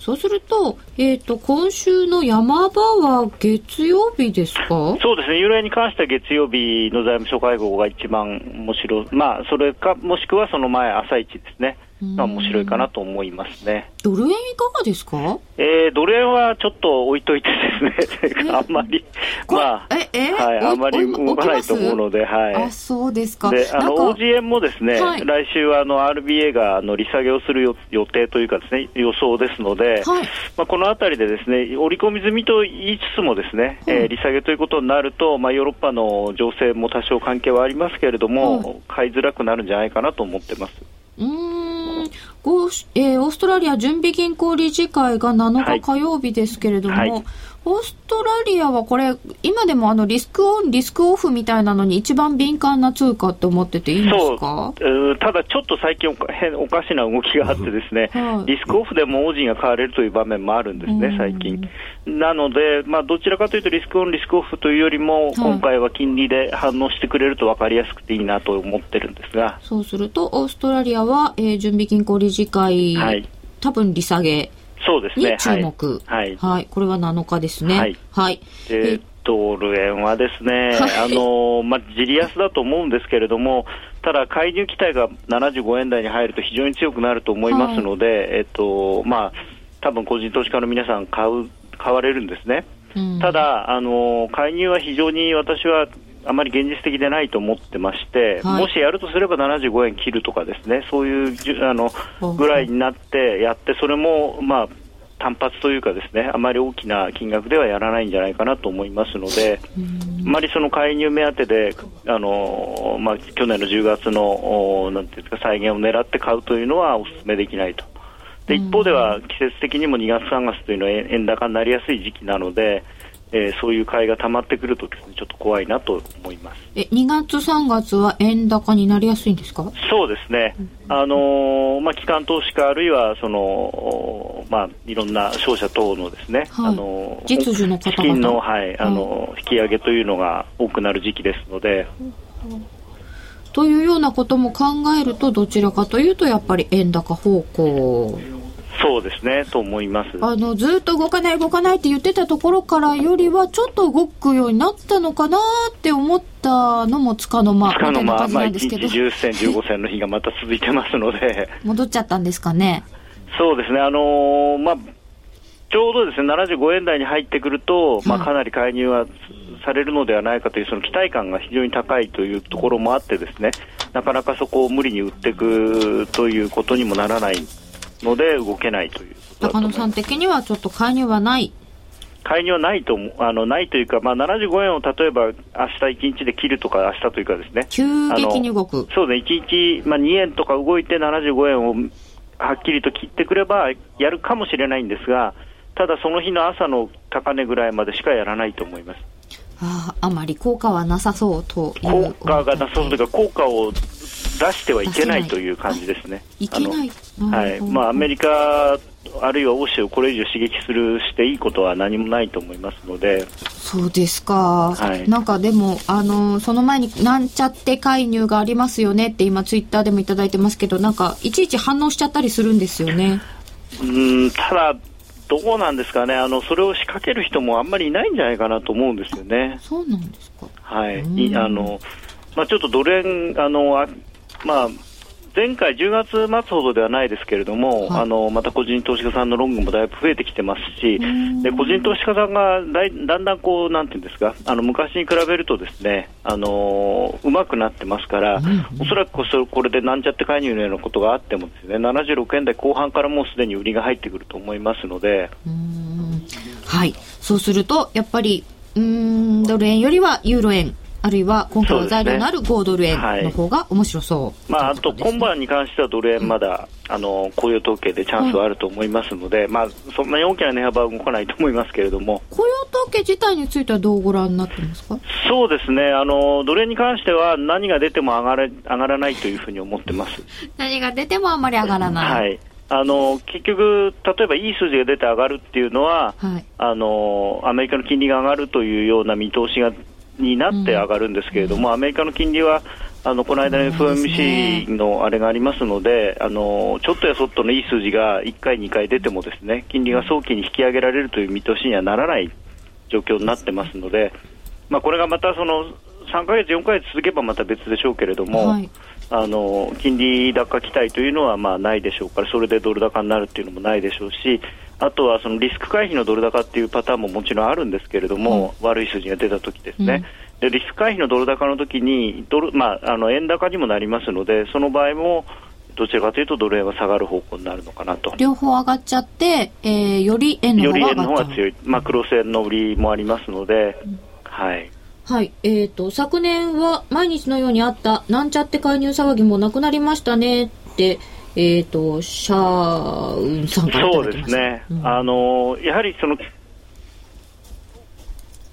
そうすると、えっ、ー、と、今週の山場は月曜日ですか？そうですね、ユーロ円に関しては月曜日の財務省会合が一番面白い、まあ、それか、もしくはその前、朝一ですね。まあ、面白いかなと思いますね。ドル円いかがですか？えー、ドル円はちょっと置いといてですね、あんまり、まあ、え、え？はい、あんまり動かないと思うので、はい。あ、そうですか。で、あの、OG 円もですね、はい、来週はあの、RBA があの、利下げをする予定というかですね、予想ですので、はい、まあ、このあたりでですね、織り込み済みと言いつつもですね、うん、えー、利下げということになると、まあ、ヨーロッパの情勢も多少関係はありますけれども、買いづらくなるんじゃないかなと思ってます。うん。オえー、オーストラリア準備銀行理事会が7日火曜日ですけれども、はいはいオーストラリアはこれ、今でもあのリスクオン、リスクオフみたいなのに一番敏感な通貨って思ってていいんですか？そうただちょっと最近おか変おかしな動きがあってですね、はい、リスクオフでも王子が買われるという場面もあるんですね、最近。なので、まあ、どちらかというとリスクオン、リスクオフというよりも、今回は金利で反応してくれると分かりやすくていいなと思ってるんですが。そうすると、オーストラリアは、えー、準備銀行理事会、はい、多分利下げ。そうですね。注目。はい。はい。これは7日ですね。はい。はい。で、ドル円はですね、はい、あの、まあ、じり安だと思うんですけれども、ただ、介入期待が75円台に入ると非常に強くなると思いますので、はい、えっと、まあ、多分個人投資家の皆さん買う、買われるんですね。うん、ただ、あの、介入は非常に私はあまり現実的でないと思ってまして、はい、もしやるとすれば75円切るとかですね、そういうあのぐらいになってやって、それもまあ単発というかですね、あまり大きな金額ではやらないんじゃないかなと思いますので、あまりその介入目当てで、あのまあ、去年の10月のなんていうか再現を狙って買うというのはお勧めできないと。で一方では季節的にも2月、3月というのは円高になりやすい時期なので、えー、そういう買いが溜まってくるとです、ね、ちょっと怖いなと思います。え2月、3月は円高になりやすいんですか？そうですね、あのー、まあ、機関投資家、あるいはその、まあ、いろんな商社等のですね、はい、あのー、実需の方資金の、はい、あのー、引き上げというのが多くなる時期ですので。というようなことも考えると、どちらかというと、やっぱり円高方向そうですね、と思います。あの、ずっと動かない動かないって言ってたところからよりは、ちょっと動くようになったのかなって思ったのもつかの間つかの間、まあ、1日10銭、15銭の日がまた続いてますので。戻っちゃったんですかね。そうですね、あのー、まあ、ちょうどですね、75円台に入ってくると、まあ、かなり介入はされるのではないかという、その期待感が非常に高いというところもあってですね、なかなかそこを無理に売っていくということにもならないので動けないという高野さん的にはちょっと介入はない。介入はないとあのないというか、まあ、75円を例えば明日1日で切るとか、明日というかですね、急激に動く。そうですね、1日、まあ、2円とか動いて75円をはっきりと切ってくれば、やるかもしれないんですが、ただその日の朝の高値ぐらいまでしかやらないと思います。ああまり効果はなさそうと効果がなさそうというか、効果を出してはいけないという感じですね。いけない。はい。まあ、アメリカ、あるいは欧州をこれ以上刺激するしていいことは何もないと思いますので。そうですか。はい、なんかでも、あの、その前になんちゃって介入がありますよねって今ツイッターでもいただいてますけど、なんかいちいち反応しちゃったりするんですよね。うん、ただ、どうなんですかねあの、それを仕掛ける人もあんまりいないんじゃないかなと思うんですよね。そうなんですか。はい。いあの、まあ、ちょっとドル円、あの、あまあ、前回10月末ほどではないですけれども、はい、あのまた個人投資家さんのロングもだいぶ増えてきてますし、で個人投資家さんがだいだんだんこうなんていうんですか、あの昔に比べるとですね、あのうまくなってますから、おそらくこそこれでなんちゃって介入のようなことがあってもですね、76円台後半からもうすでに売りが入ってくると思いますので、はい、そうするとやっぱりうんドル円よりはユーロ円あるいは今回は材料のある5ドル円の方が面白そう、ねはい、まあ、あと今晩に関してはドル円まだ、うん、あの雇用統計でチャンスはあると思いますので、うん、まあ、そんなに大きな値幅は動かないと思いますけれども。雇用統計自体についてはどうご覧になってますか？そうですね。あのドル円に関しては何が出ても上がれ上がらないというふうに思ってます。何が出てもあまり上がらない、はい。あの結局、例えばいい数字が出て上がるっていうのは、はい、あのアメリカの金利が上がるというような見通しがになって上がるんですけれども、アメリカの金利はあのこの間の FOMC のあれがありますので、あのちょっとやそっとのいい数字が1回、2回出てもですね金利が早期に引き上げられるという見通しにはならない状況になってますので、まあ、これがまたその3か月、4か月続けばまた別でしょうけれども、はい、あの金利高期待というのはまあないでしょうから、それでドル高になるっていうのもないでしょうし、あとはそのリスク回避のドル高っていうパターンももちろんあるんですけれども、うん、悪い数字が出たときですね、うん、でリスク回避のドル高のときにドル、まあ、あの円高にもなりますので、その場合もどちらかというとドル円は下がる方向になるのかなと。両方上がっちゃって、えー、より円の方がより円の方が強い、まあ、クロス円の売りもありますので、うん、はい。はい。えっ、ー、と、昨年は毎日のようにあった、なんちゃって介入騒ぎもなくなりましたねって、えっ、ー、と、シャーウンさんからそうですね。うん、あの、やはりその、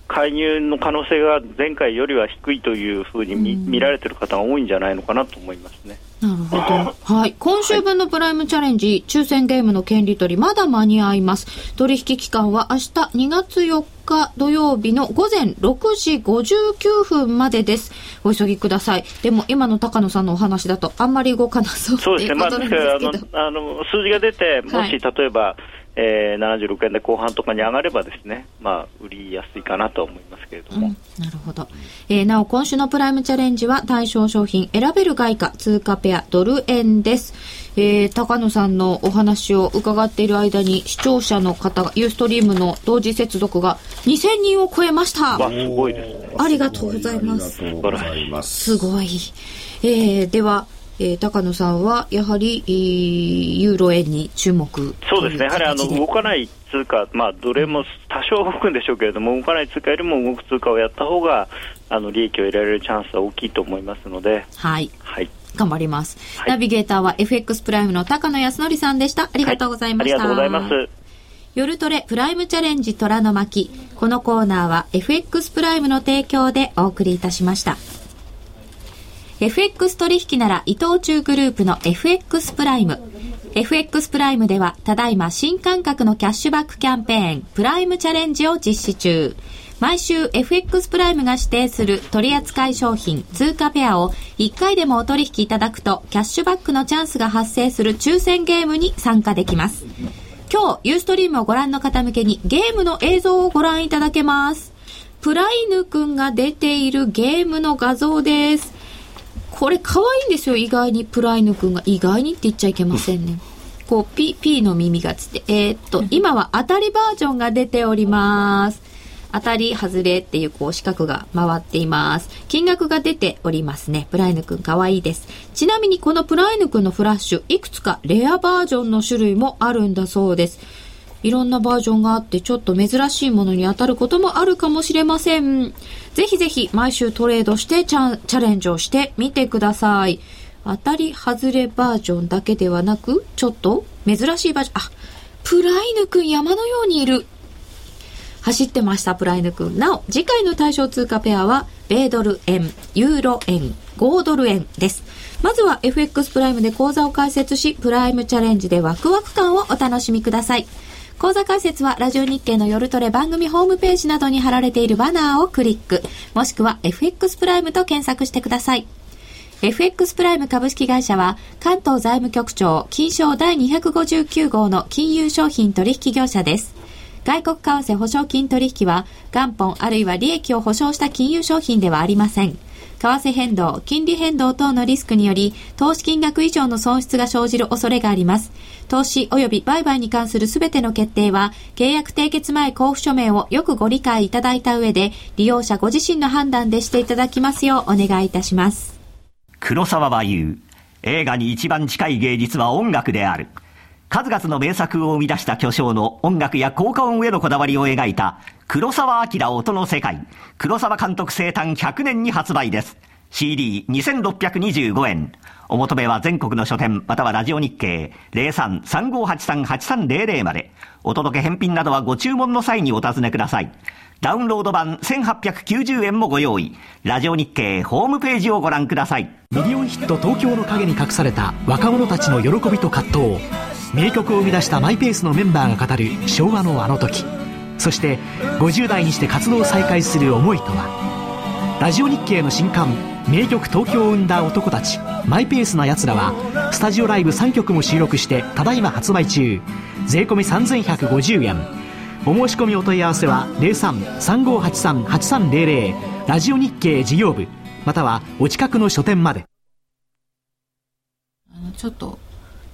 介入の可能性が前回よりは低いというふうに見うん、見られている方が多いんじゃないのかなと思いますね。なるほど。はい。今週分のプライムチャレンジ、抽選ゲームの権利取り、まだ間に合います。取引期間は明日2月4日土曜日の午前6時59分までです。お急ぎください。でも今の高野さんのお話だとあんまり動かなそうそうですね。まあ、あの、あの、数字が出て、もし例えば、はいえー、76円で後半とかに上がればですね、まあ、売りやすいかなと思いますけれども。うん、なるほど。えー、なお、今週のプライムチャレンジは対象商品、選べる外貨、通貨ペア、ドル円です。えー、高野さんのお話を伺っている間に、視聴者の方が、ユーストリームの同時接続が2000人を超えました。すごいですね。ありがとうございます。す。すごい。えー、では、えー、高野さんはやはり、えー、ユーロ円に注目そうですね、やはりあの動かない通貨、まあ、どれも多少動くんでしょうけれども、動かない通貨よりも動く通貨をやった方があの利益を得られるチャンスは大きいと思いますので、はい、はい頑張ります、はい、ナビゲーターは FX プライムの高野康則さんでした。ありがとうございました。はい、ありがとうございます。夜トレプライムチャレンジ虎の巻。このコーナーは FX プライムの提供でお送りいたしました。FX 取引なら伊藤忠グループの FX プライム。FX プライムでは、ただいま新感覚のキャッシュバックキャンペーン、プライムチャレンジを実施中。毎週 FX プライムが指定する取扱い商品、通貨ペアを1回でもお取引いただくと、キャッシュバックのチャンスが発生する抽選ゲームに参加できます。今日、ユーストリームをご覧の方向けにゲームの映像をご覧いただけます。プライヌくんが出ているゲームの画像です。これ可愛いんですよ、意外に。プライヌ君が。意外にって言っちゃいけませんね。こう、ピ、ピの耳がつって。えー、っと、今は当たりバージョンが出ております。当たり、外れっていうこう四角が回っています。金額が出ておりますね。プライヌくん可愛いです。ちなみにこのプライヌくんのフラッシュ、いくつかレアバージョンの種類もあるんだそうです。いろんなバージョンがあってちょっと珍しいものに当たることもあるかもしれません。ぜひぜひ毎週トレードしてチャチャレンジをしてみてください。当たり外れバージョンだけではなく、ちょっと珍しいバージョン。あ、プライヌくん山のようにいる。走ってました、プライヌくん。なお、次回の対象通貨ペアは、米ドル円、ユーロ円、5ドル円です。まずは FX プライムで講座を開設し、プライムチャレンジでワクワク感をお楽しみください。講座解説はラジオ日経の夜トレ番組ホームページなどに貼られているバナーをクリック、もしくは FX プライムと検索してください。FX プライム株式会社は関東財務局長金賞第259号の金融商品取引業者です。外国為替保証金取引は元本あるいは利益を保証した金融商品ではありません。為替変動、金利変動等のリスクにより、投資金額以上の損失が生じる恐れがあります。投資及び売買に関するすべての決定は、契約締結前交付書面をよくご理解いただいた上で、利用者ご自身の判断でしていただきますようお願いいたします。黒沢は言う。映画に一番近い芸術は音楽である。数々の名作を生み出した巨匠の音楽や効果音へのこだわりを描いた黒沢明音の世界。黒沢監督生誕100年に発売です。CD2625 円。お求めは全国の書店またはラジオ日経0335838300まで。お届け返品などはご注文の際にお尋ねください。ダウンロード版1890円もご用意。ラジオ日経ホームページをご覧ください。ミリオンヒット東京の陰に隠された若者たちの喜びと葛藤。名曲を生み出したマイペースのメンバーが語る昭和のあの時。そして50代にして活動を再開する思いとは。ラジオ日経の新刊名曲東京を生んだ男たちマイペースな奴らはスタジオライブ3曲も収録してただいま発売中。税込3150円。お申し込みお問い合わせは03-3583-8300ラジオ日経事業部またはお近くの書店まで。ちょっと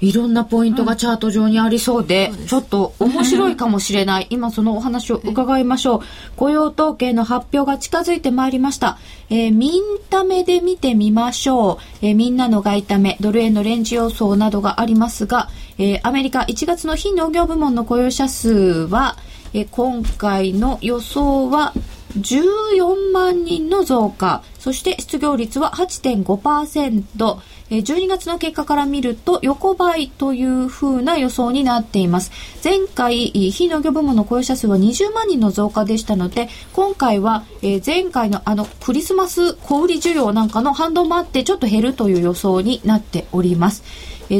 いろんなポイントがチャート上にありそうで、うん、ちょっと面白いかもしれない。今そのお話を伺いましょう。雇用統計の発表が近づいてまいりました。えー、ミンタメで見てみましょう。えー、みんなの外為、ドル円のレンジ予想などがありますが、えー、アメリカ1月の非農業部門の雇用者数は、え今回の予想は14万人の増加、そして失業率は8.5%、12月の結果から見ると横ばいというふうな予想になっています。前回、非農業部門の雇用者数は20万人の増加でしたので、今回は前回のあのクリスマス小売需要なんかの反動もあってちょっと減るという予想になっております。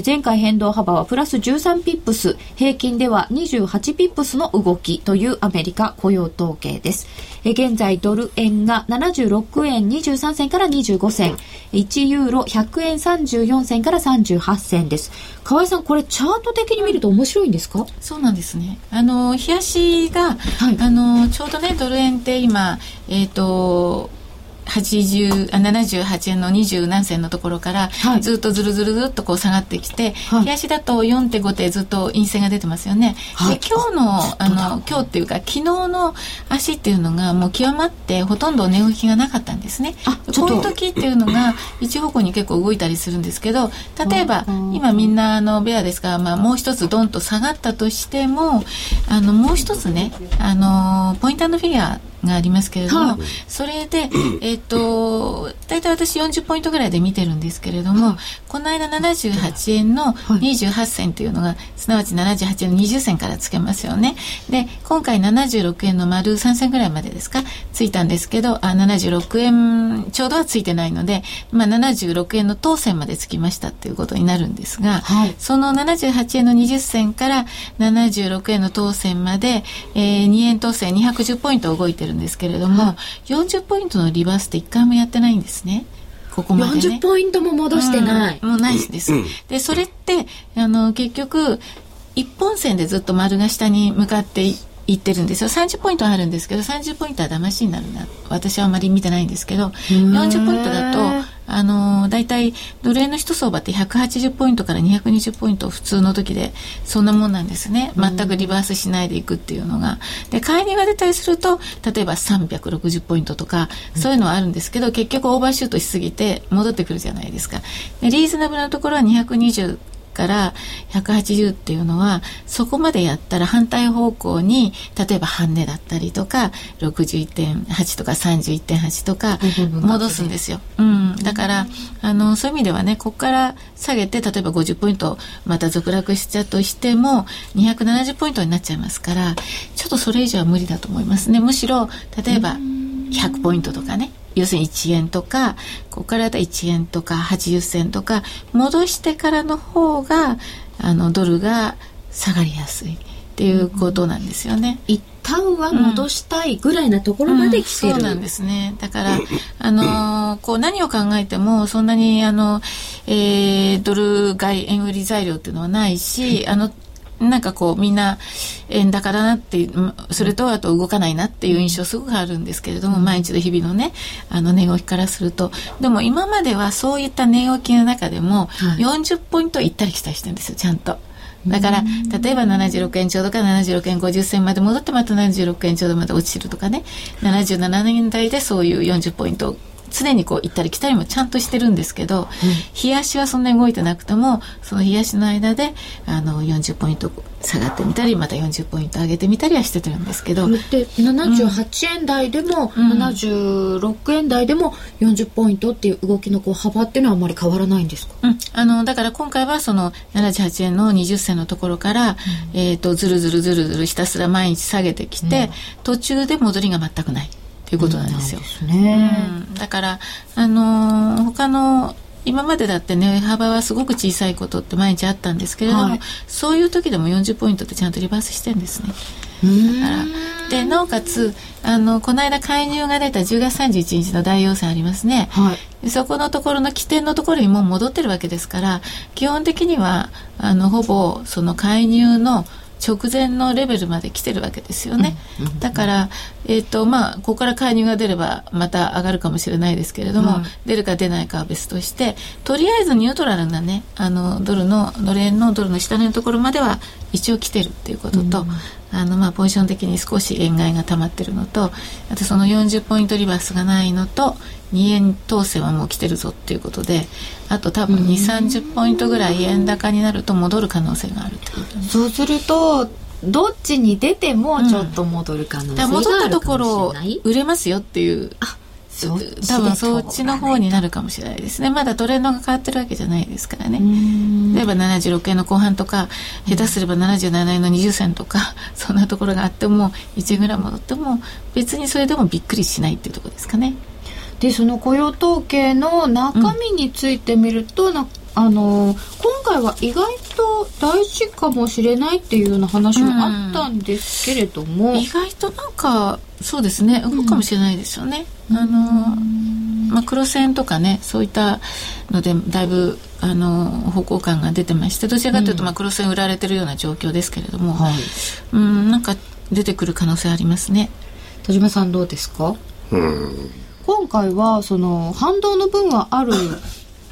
前回変動幅はプラス13ピップス、平均では28ピップスの動きというアメリカ雇用統計です。え現在ドル円が76円23銭から25銭、1ユーロ100円34銭から38銭です。河合さん、これチャート的に見ると面白いんですか？そうなんですね。あの、冷やしが、はい、あの、ちょうどね、ドル円って今、えっ、ー、と、80あ78円の20何銭のところから、はい、ずっとずるずるずっとこう下がってきて、はい、日足だと4.5手ずっと陰線が出てますよね。はい、で今日のあの今日っていうか昨日の足っていうのがもう極まってほとんど値動きがなかったんですね。こういう時っていうのが一方向に結構動いたりするんですけど例えば今みんなあのベアですが、まあ、もう一つドンと下がったとしてもあのもう一つねあのポイントフィギュアがありますけれども、はい、それで、えっ、と、大体私40ポイントぐらいで見てるんですけれども、この間78円の28銭というのが、すなわち78円の20銭からつけますよね。で、今回76円の丸3銭ぐらいまでですか、ついたんですけど、あ、76円ちょうどはついてないので、まあ76円の当選までつきましたっていうことになるんですが、はい、その78円の20銭から76円の当選まで、えー、2円当選210ポイント動いてるるんですけれども、はい、40ポイントのリバースって1回もやってないんですね。ここまで、ね、40ポイントも戻してない。うん、もうないです。で、それって、あの、結局、一本線でずっと丸が下に向かっていってるんですよ30ポイントあるんですけど30ポイントは騙しになるな私はあまり見てないんですけど40ポイントだとあの大体奴隷の一相場って180ポイントから220ポイント普通の時でそんなもんなんですね。全くリバースしないでいくっていうのが。で買い値が出たりすると例えば360ポイントとかそういうのはあるんですけど結局オーバーシュートしすぎて戻ってくるじゃないですか。でリーズナブルなところは220から180っていうのはそこまでやったら反対方向に例えば半値だったりとか61.8とか31.8とか戻すんですよ。うん、だからあのそういう意味ではねここから下げて例えば50ポイントまた続落しちゃうとしても270ポイントになっちゃいますからちょっとそれ以上は無理だと思いますね。むしろ例えば100ポイントとかね要するに1円とかここからだ1円とか80銭とか戻してからの方があのドルが下がりやすいっていうことなんですよね。一旦は戻したいぐらいなところまで来てる、うんうん、そうなんですねだからあのー、こう何を考えてもそんなにあの、えー、ドル買い円売り材料っていうのはないし、あのなんかこうみんな円高だなってそれとあと動かないなっていう印象すごくあるんですけれども、毎日の日々のねあの値動きからすると。でも今まではそういった値動きの中でも40ポイント行ったり来たりしてるんですよちゃんと。だから、例えば76円ちょうどか76円50銭まで戻ってまた76円ちょうどまで落ちるとかね、77年代でそういう40ポイント常にこう行ったり来たりもちゃんとしてるんですけど、うん、日足はそんなに動いてなくてもその日足の間であの40ポイント下がってみたりまた40ポイント上げてみたりはしてたんですけどで78円台でも、うん、76円台でも40ポイントっていう動きのこう幅っていうのはあまり変わらないんですか、うん、あのだから今回はその78円の20銭のところから、うん、えーと、ずるずるずるずるひたすら毎日下げてきて、途中で戻りが全くない。っていうことなんですよ。うん、ね、うん、だからあのー、他の今までだって値幅はすごく小さいことって毎日あったんですけれども、はい、そういう時でも40ポイントってちゃんとリバースしてるんですね。でなおかつあのこの間介入が出た10月31日の大陽線ありますね、はい、そこのところの起点のところにもう戻ってるわけですから基本的にはあのほぼその介入の直前のレベルまで来てるわけですよね。だから、えっ、ー、と、まあ、ここから介入が出ればまた上がるかもしれないですけれども、うん、出るか出ないかは別として、とりあえずニュートラルなね、あの、ドルの、ドル円のドルの下値のところまでは一応来てるっていうことと、うん、あの、まあ、ポジション的に少し円買いが溜まってるのと、あとその40ポイントリバースがないのと、2円統制はもう来てるぞっていうことであと多分2 3 0ポイントぐらい円高になると戻る可能性があるってことそうするとどっちに出てもちょっと戻る可能性があるかもしれない、うん、戻ったところ売れますよっていう。あ多分そっちの方になるかもしれないですね。まだトレンドが変わってるわけじゃないですからね。例えば76円の後半とか下手すれば77円の20銭とかそんなところがあっても1円ぐらい戻っても別にそれでもびっくりしないっていうところですかねでその雇用統計の中身についてみると、うん、あの今回は意外と大事かもしれないっていうような話もあったんですけれども、うん、意外となんかそうですね。動くかもしれないですよね。うん、あのまあ、黒線とかねそういったのでだいぶあの方向感が出てましてどちらかというと、まあ、黒線売られてるような状況ですけれども、はい、うんなんか出てくる可能性ありますね。田島さんどうですか？うん今回はその反動の分はある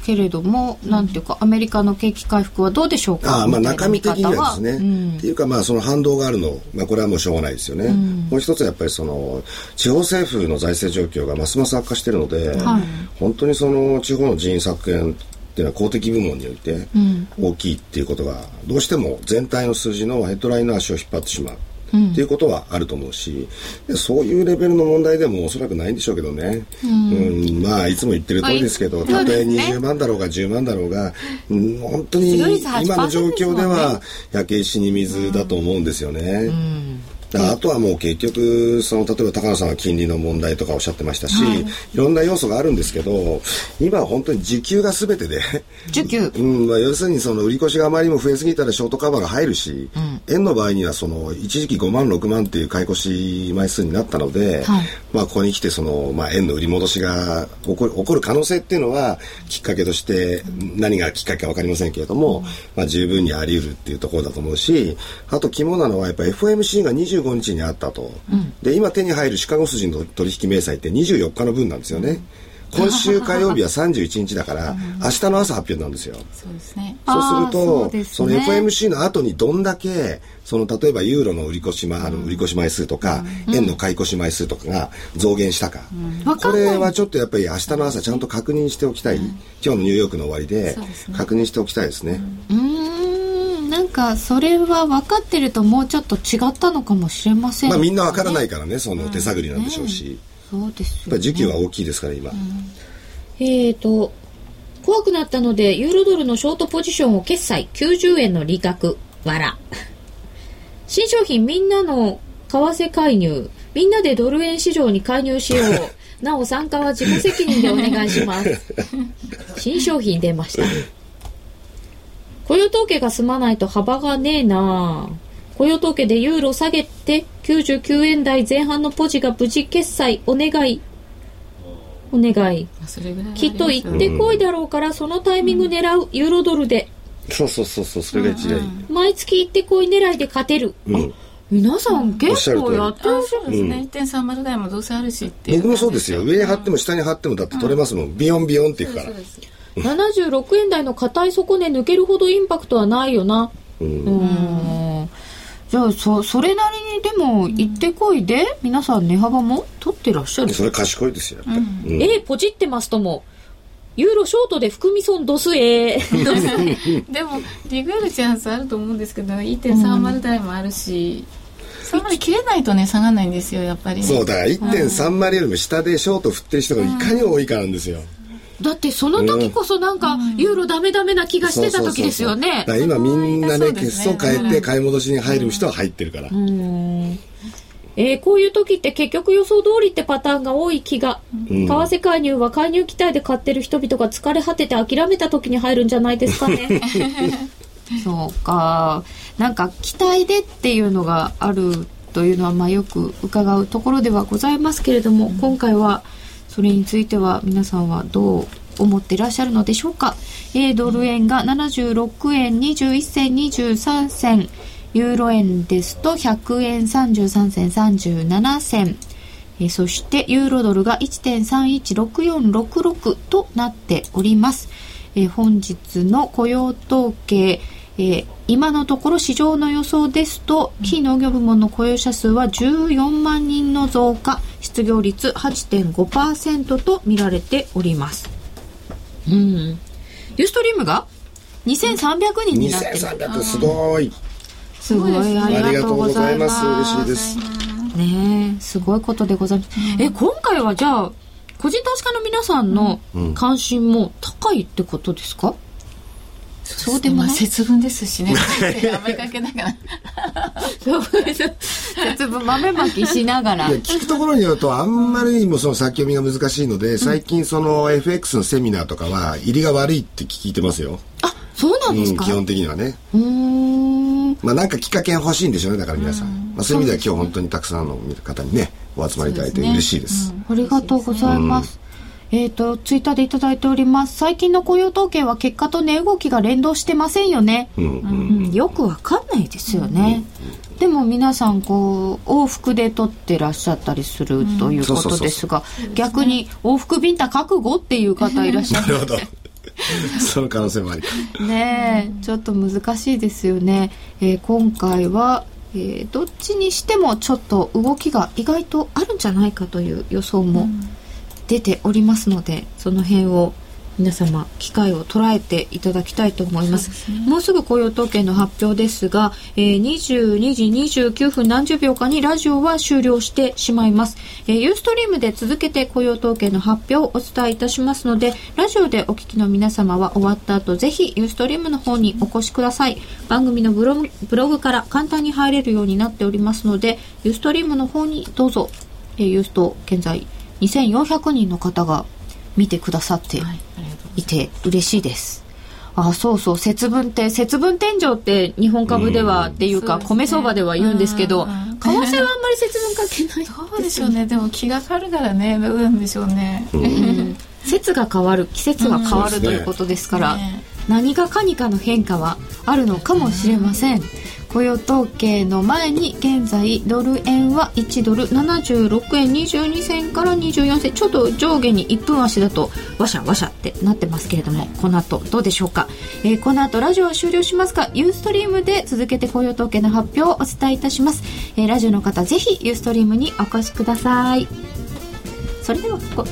けれども、なんていうか、アメリカの景気回復はどうでしょうか？あまあ中身的にはですね、うん、っていうか、まあ、その反動があるの、まあ、これはもうしょうがないですよね。うん、もう一つはやっぱりその、地方政府の財政状況がますます悪化しているので、はい、本当にその地方の人員削減っていうのは公的部門において大きいっていうことが、どうしても全体の数字のヘッドラインの足を引っ張ってしまう。っていうことはあると思うし、そういうレベルの問題でもおそらくないんでしょうけどね、うん、うん、まあいつも言ってる通りですけど、たとえ20万だろうが10万だろうが、うん、本当に今の状況では焼け石に水だと思うんですよね。うんあとはもう結局その例えば高野さんは金利の問題とかおっしゃってましたし、はい、いろんな要素があるんですけど今は本当に時給が全てで。時給、うんまあ、要するにその売り越しがあまりにも増えすぎたらショートカバーが入るし、うん、円の場合にはその一時期5万6万っていう買い越し枚数になったので、はい、まあ、ここに来てその、まあ、円の売り戻しが起こる起こる可能性っていうのはきっかけとして何がきっかけか分かりませんけれども、うん、まあ、十分にあり得るっていうところだと思うしあと肝なのはやっぱ FOMC が20 25日にあったと、うん、で今手に入るシカゴ筋の取引明細って24日の分なんですよね。今週火曜日は31日だから、明日の朝発表なんですよ。そうですね。そうすると、そ、ね,、の FMC の後にどんだけ、その例えばユーロの売り越し,、ま、あの売り越し枚数とか、うん、円の買い越し枚数とかが増減したか、うん、これはちょっとやっぱり明日の朝ちゃんと確認しておきたい、うん、今日のニューヨークの終わりで確認しておきたいですね。うんかそれは分かってるともうちょっと違ったのかもしれません、ね、まあみんな分からないからねその手探りなんでしょうし、うん。ね、そうですよ、ね、時給は大きいですから今、うん、えっ、ー、と怖くなったのでユーロドルのショートポジションを決済。90円の利確。わら。新商品みんなの為替介入。みんなでドル円市場に介入しよう。なお参加は自己責任でお願いします。新商品出ました雇用統計が済まないと幅がねえな。雇用統計でユーロ下げて99円台前半のポジが無事決済。お願い。お願い。きっと行ってこいだろうから、そのタイミング狙う、ユーロドルで。そうそうそうそうそれが一番いい、毎月行ってこい狙いで勝てる、うん。皆さん結構やってらっしゃるん。ですね、うん、1.30台もどうせあるしって僕もそうですよ。上に貼っても下に貼ってもだって取れますもん、うん、ビヨンビヨンっていくから76円台の硬い底根抜けるほどインパクトはないよな。うん。じゃあそそれなりにでも行ってこいで、皆さん値幅も取ってらっしゃる。それ賢いですよやっぱり、うん、えポチってますともユーロショートで含み損ドスえ でもリグールチャンスあると思うんですけど1.30台もあるし、うん、そんなに切れないとね下がらないんですよやっぱり、ね、そうだから1.30よりも下でショート振ってる人がいかに多いかなんですよ、うんだってその時こそなんか、ユーロダメダメな気がしてた時ですよね。今みんなね、決算変えて買い戻しに入る人は入ってるから。えー、こういう時って結局予想通りってパターンが多い気が、為替介入は介入期待で買ってる人々が疲れ果てて諦めた時に入るんじゃないですかね。そうか。なんか期待でっていうのがあるというのはまあよく伺うところではございますけれども、今回はそれについては皆さんはどう思ってらっしゃるのでしょうか？A ドル円が76円21銭23銭、ユーロ円ですと100円33銭37銭、えそしてユーロドルが1.316466となっております。え本日の雇用統計、えー、今のところ市場の予想ですと非農業部門の雇用者数は14万人の増加失業率8.5%と見られております。うん。ユーストリームが2300人になってる。2300すごい。すごい。ありがとうございます。嬉しいです。ねすごいことでございます、うん、え今回はじゃあ個人投資家の皆さんの関心も高いってことですか、うんそうでもない？節分ですしね。豆かけながら。節分豆まきしながら。聞くところによるとあんまりにもその先読みが難しいので最近その FX のセミナーとかは入りが悪いって聞いてますよ。あそうなんですか、うん、基本的にはね。うん。まあなんかきっかけ欲しいんでしょうねだから皆さん。まあ、そういう意味では今日本当にたくさんの方にねお集まりいただいて嬉しいです、ねうん、ありがとうございます、えっ、ー、と、ツイッターでいただいております。最近の雇用統計は結果と値動きが連動してませんよね。うん、うんうん、よくわかんないですよね。うん、でも皆さん、こう、往復で取ってらっしゃったりするということですが、逆に往復ビンタ覚悟っていう方いらっしゃる。なるほど。その可能性もあり ねちょっと難しいですよね。えー、今回は、えー、どっちにしてもちょっと動きが意外とあるんじゃないかという予想も、うん出ておりますのでその辺を皆様機会を捉えていただきたいと思います、ね、もうすぐ雇用統計の発表ですが、えー、22時29分何十秒かにラジオは終了してしまいます、えー、ユーストリームで続けて雇用統計の発表をお伝えいたしますのでラジオでお聞きの皆様は終わった後ぜひユーストリームの方にお越しください。番組のブログブログから簡単に入れるようになっておりますのでユーストリームの方にどうぞ、えー、ユースト現在2400人の方が見てくださっていて嬉しいです。あそうそう節分って節分天井って日本株ではっていうか、米相場では言うんですけど、為替はあんまり節分かけないそうでしょうね。でも気が変わるからねどうなんでしょうね、うん、節が変わる季節が変わるということですから、ね、何がかにかの変化はあるのかもしれません、雇用統計の前に現在ドル円は1ドル76円22銭から24銭ちょっと上下に1分足だとわしゃわしゃってなってますけれどもこの後どうでしょうか、えー、この後ラジオは終了しますがユーストリームで続けて雇用統計の発表をお伝えいたします、えー、ラジオの方ぜひユーストリームにお越しください。それではこ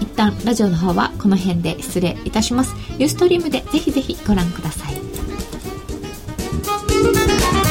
一旦ラジオの方はこの辺で失礼いたします。ユーストリームでぜひぜひご覧ください。Thank you.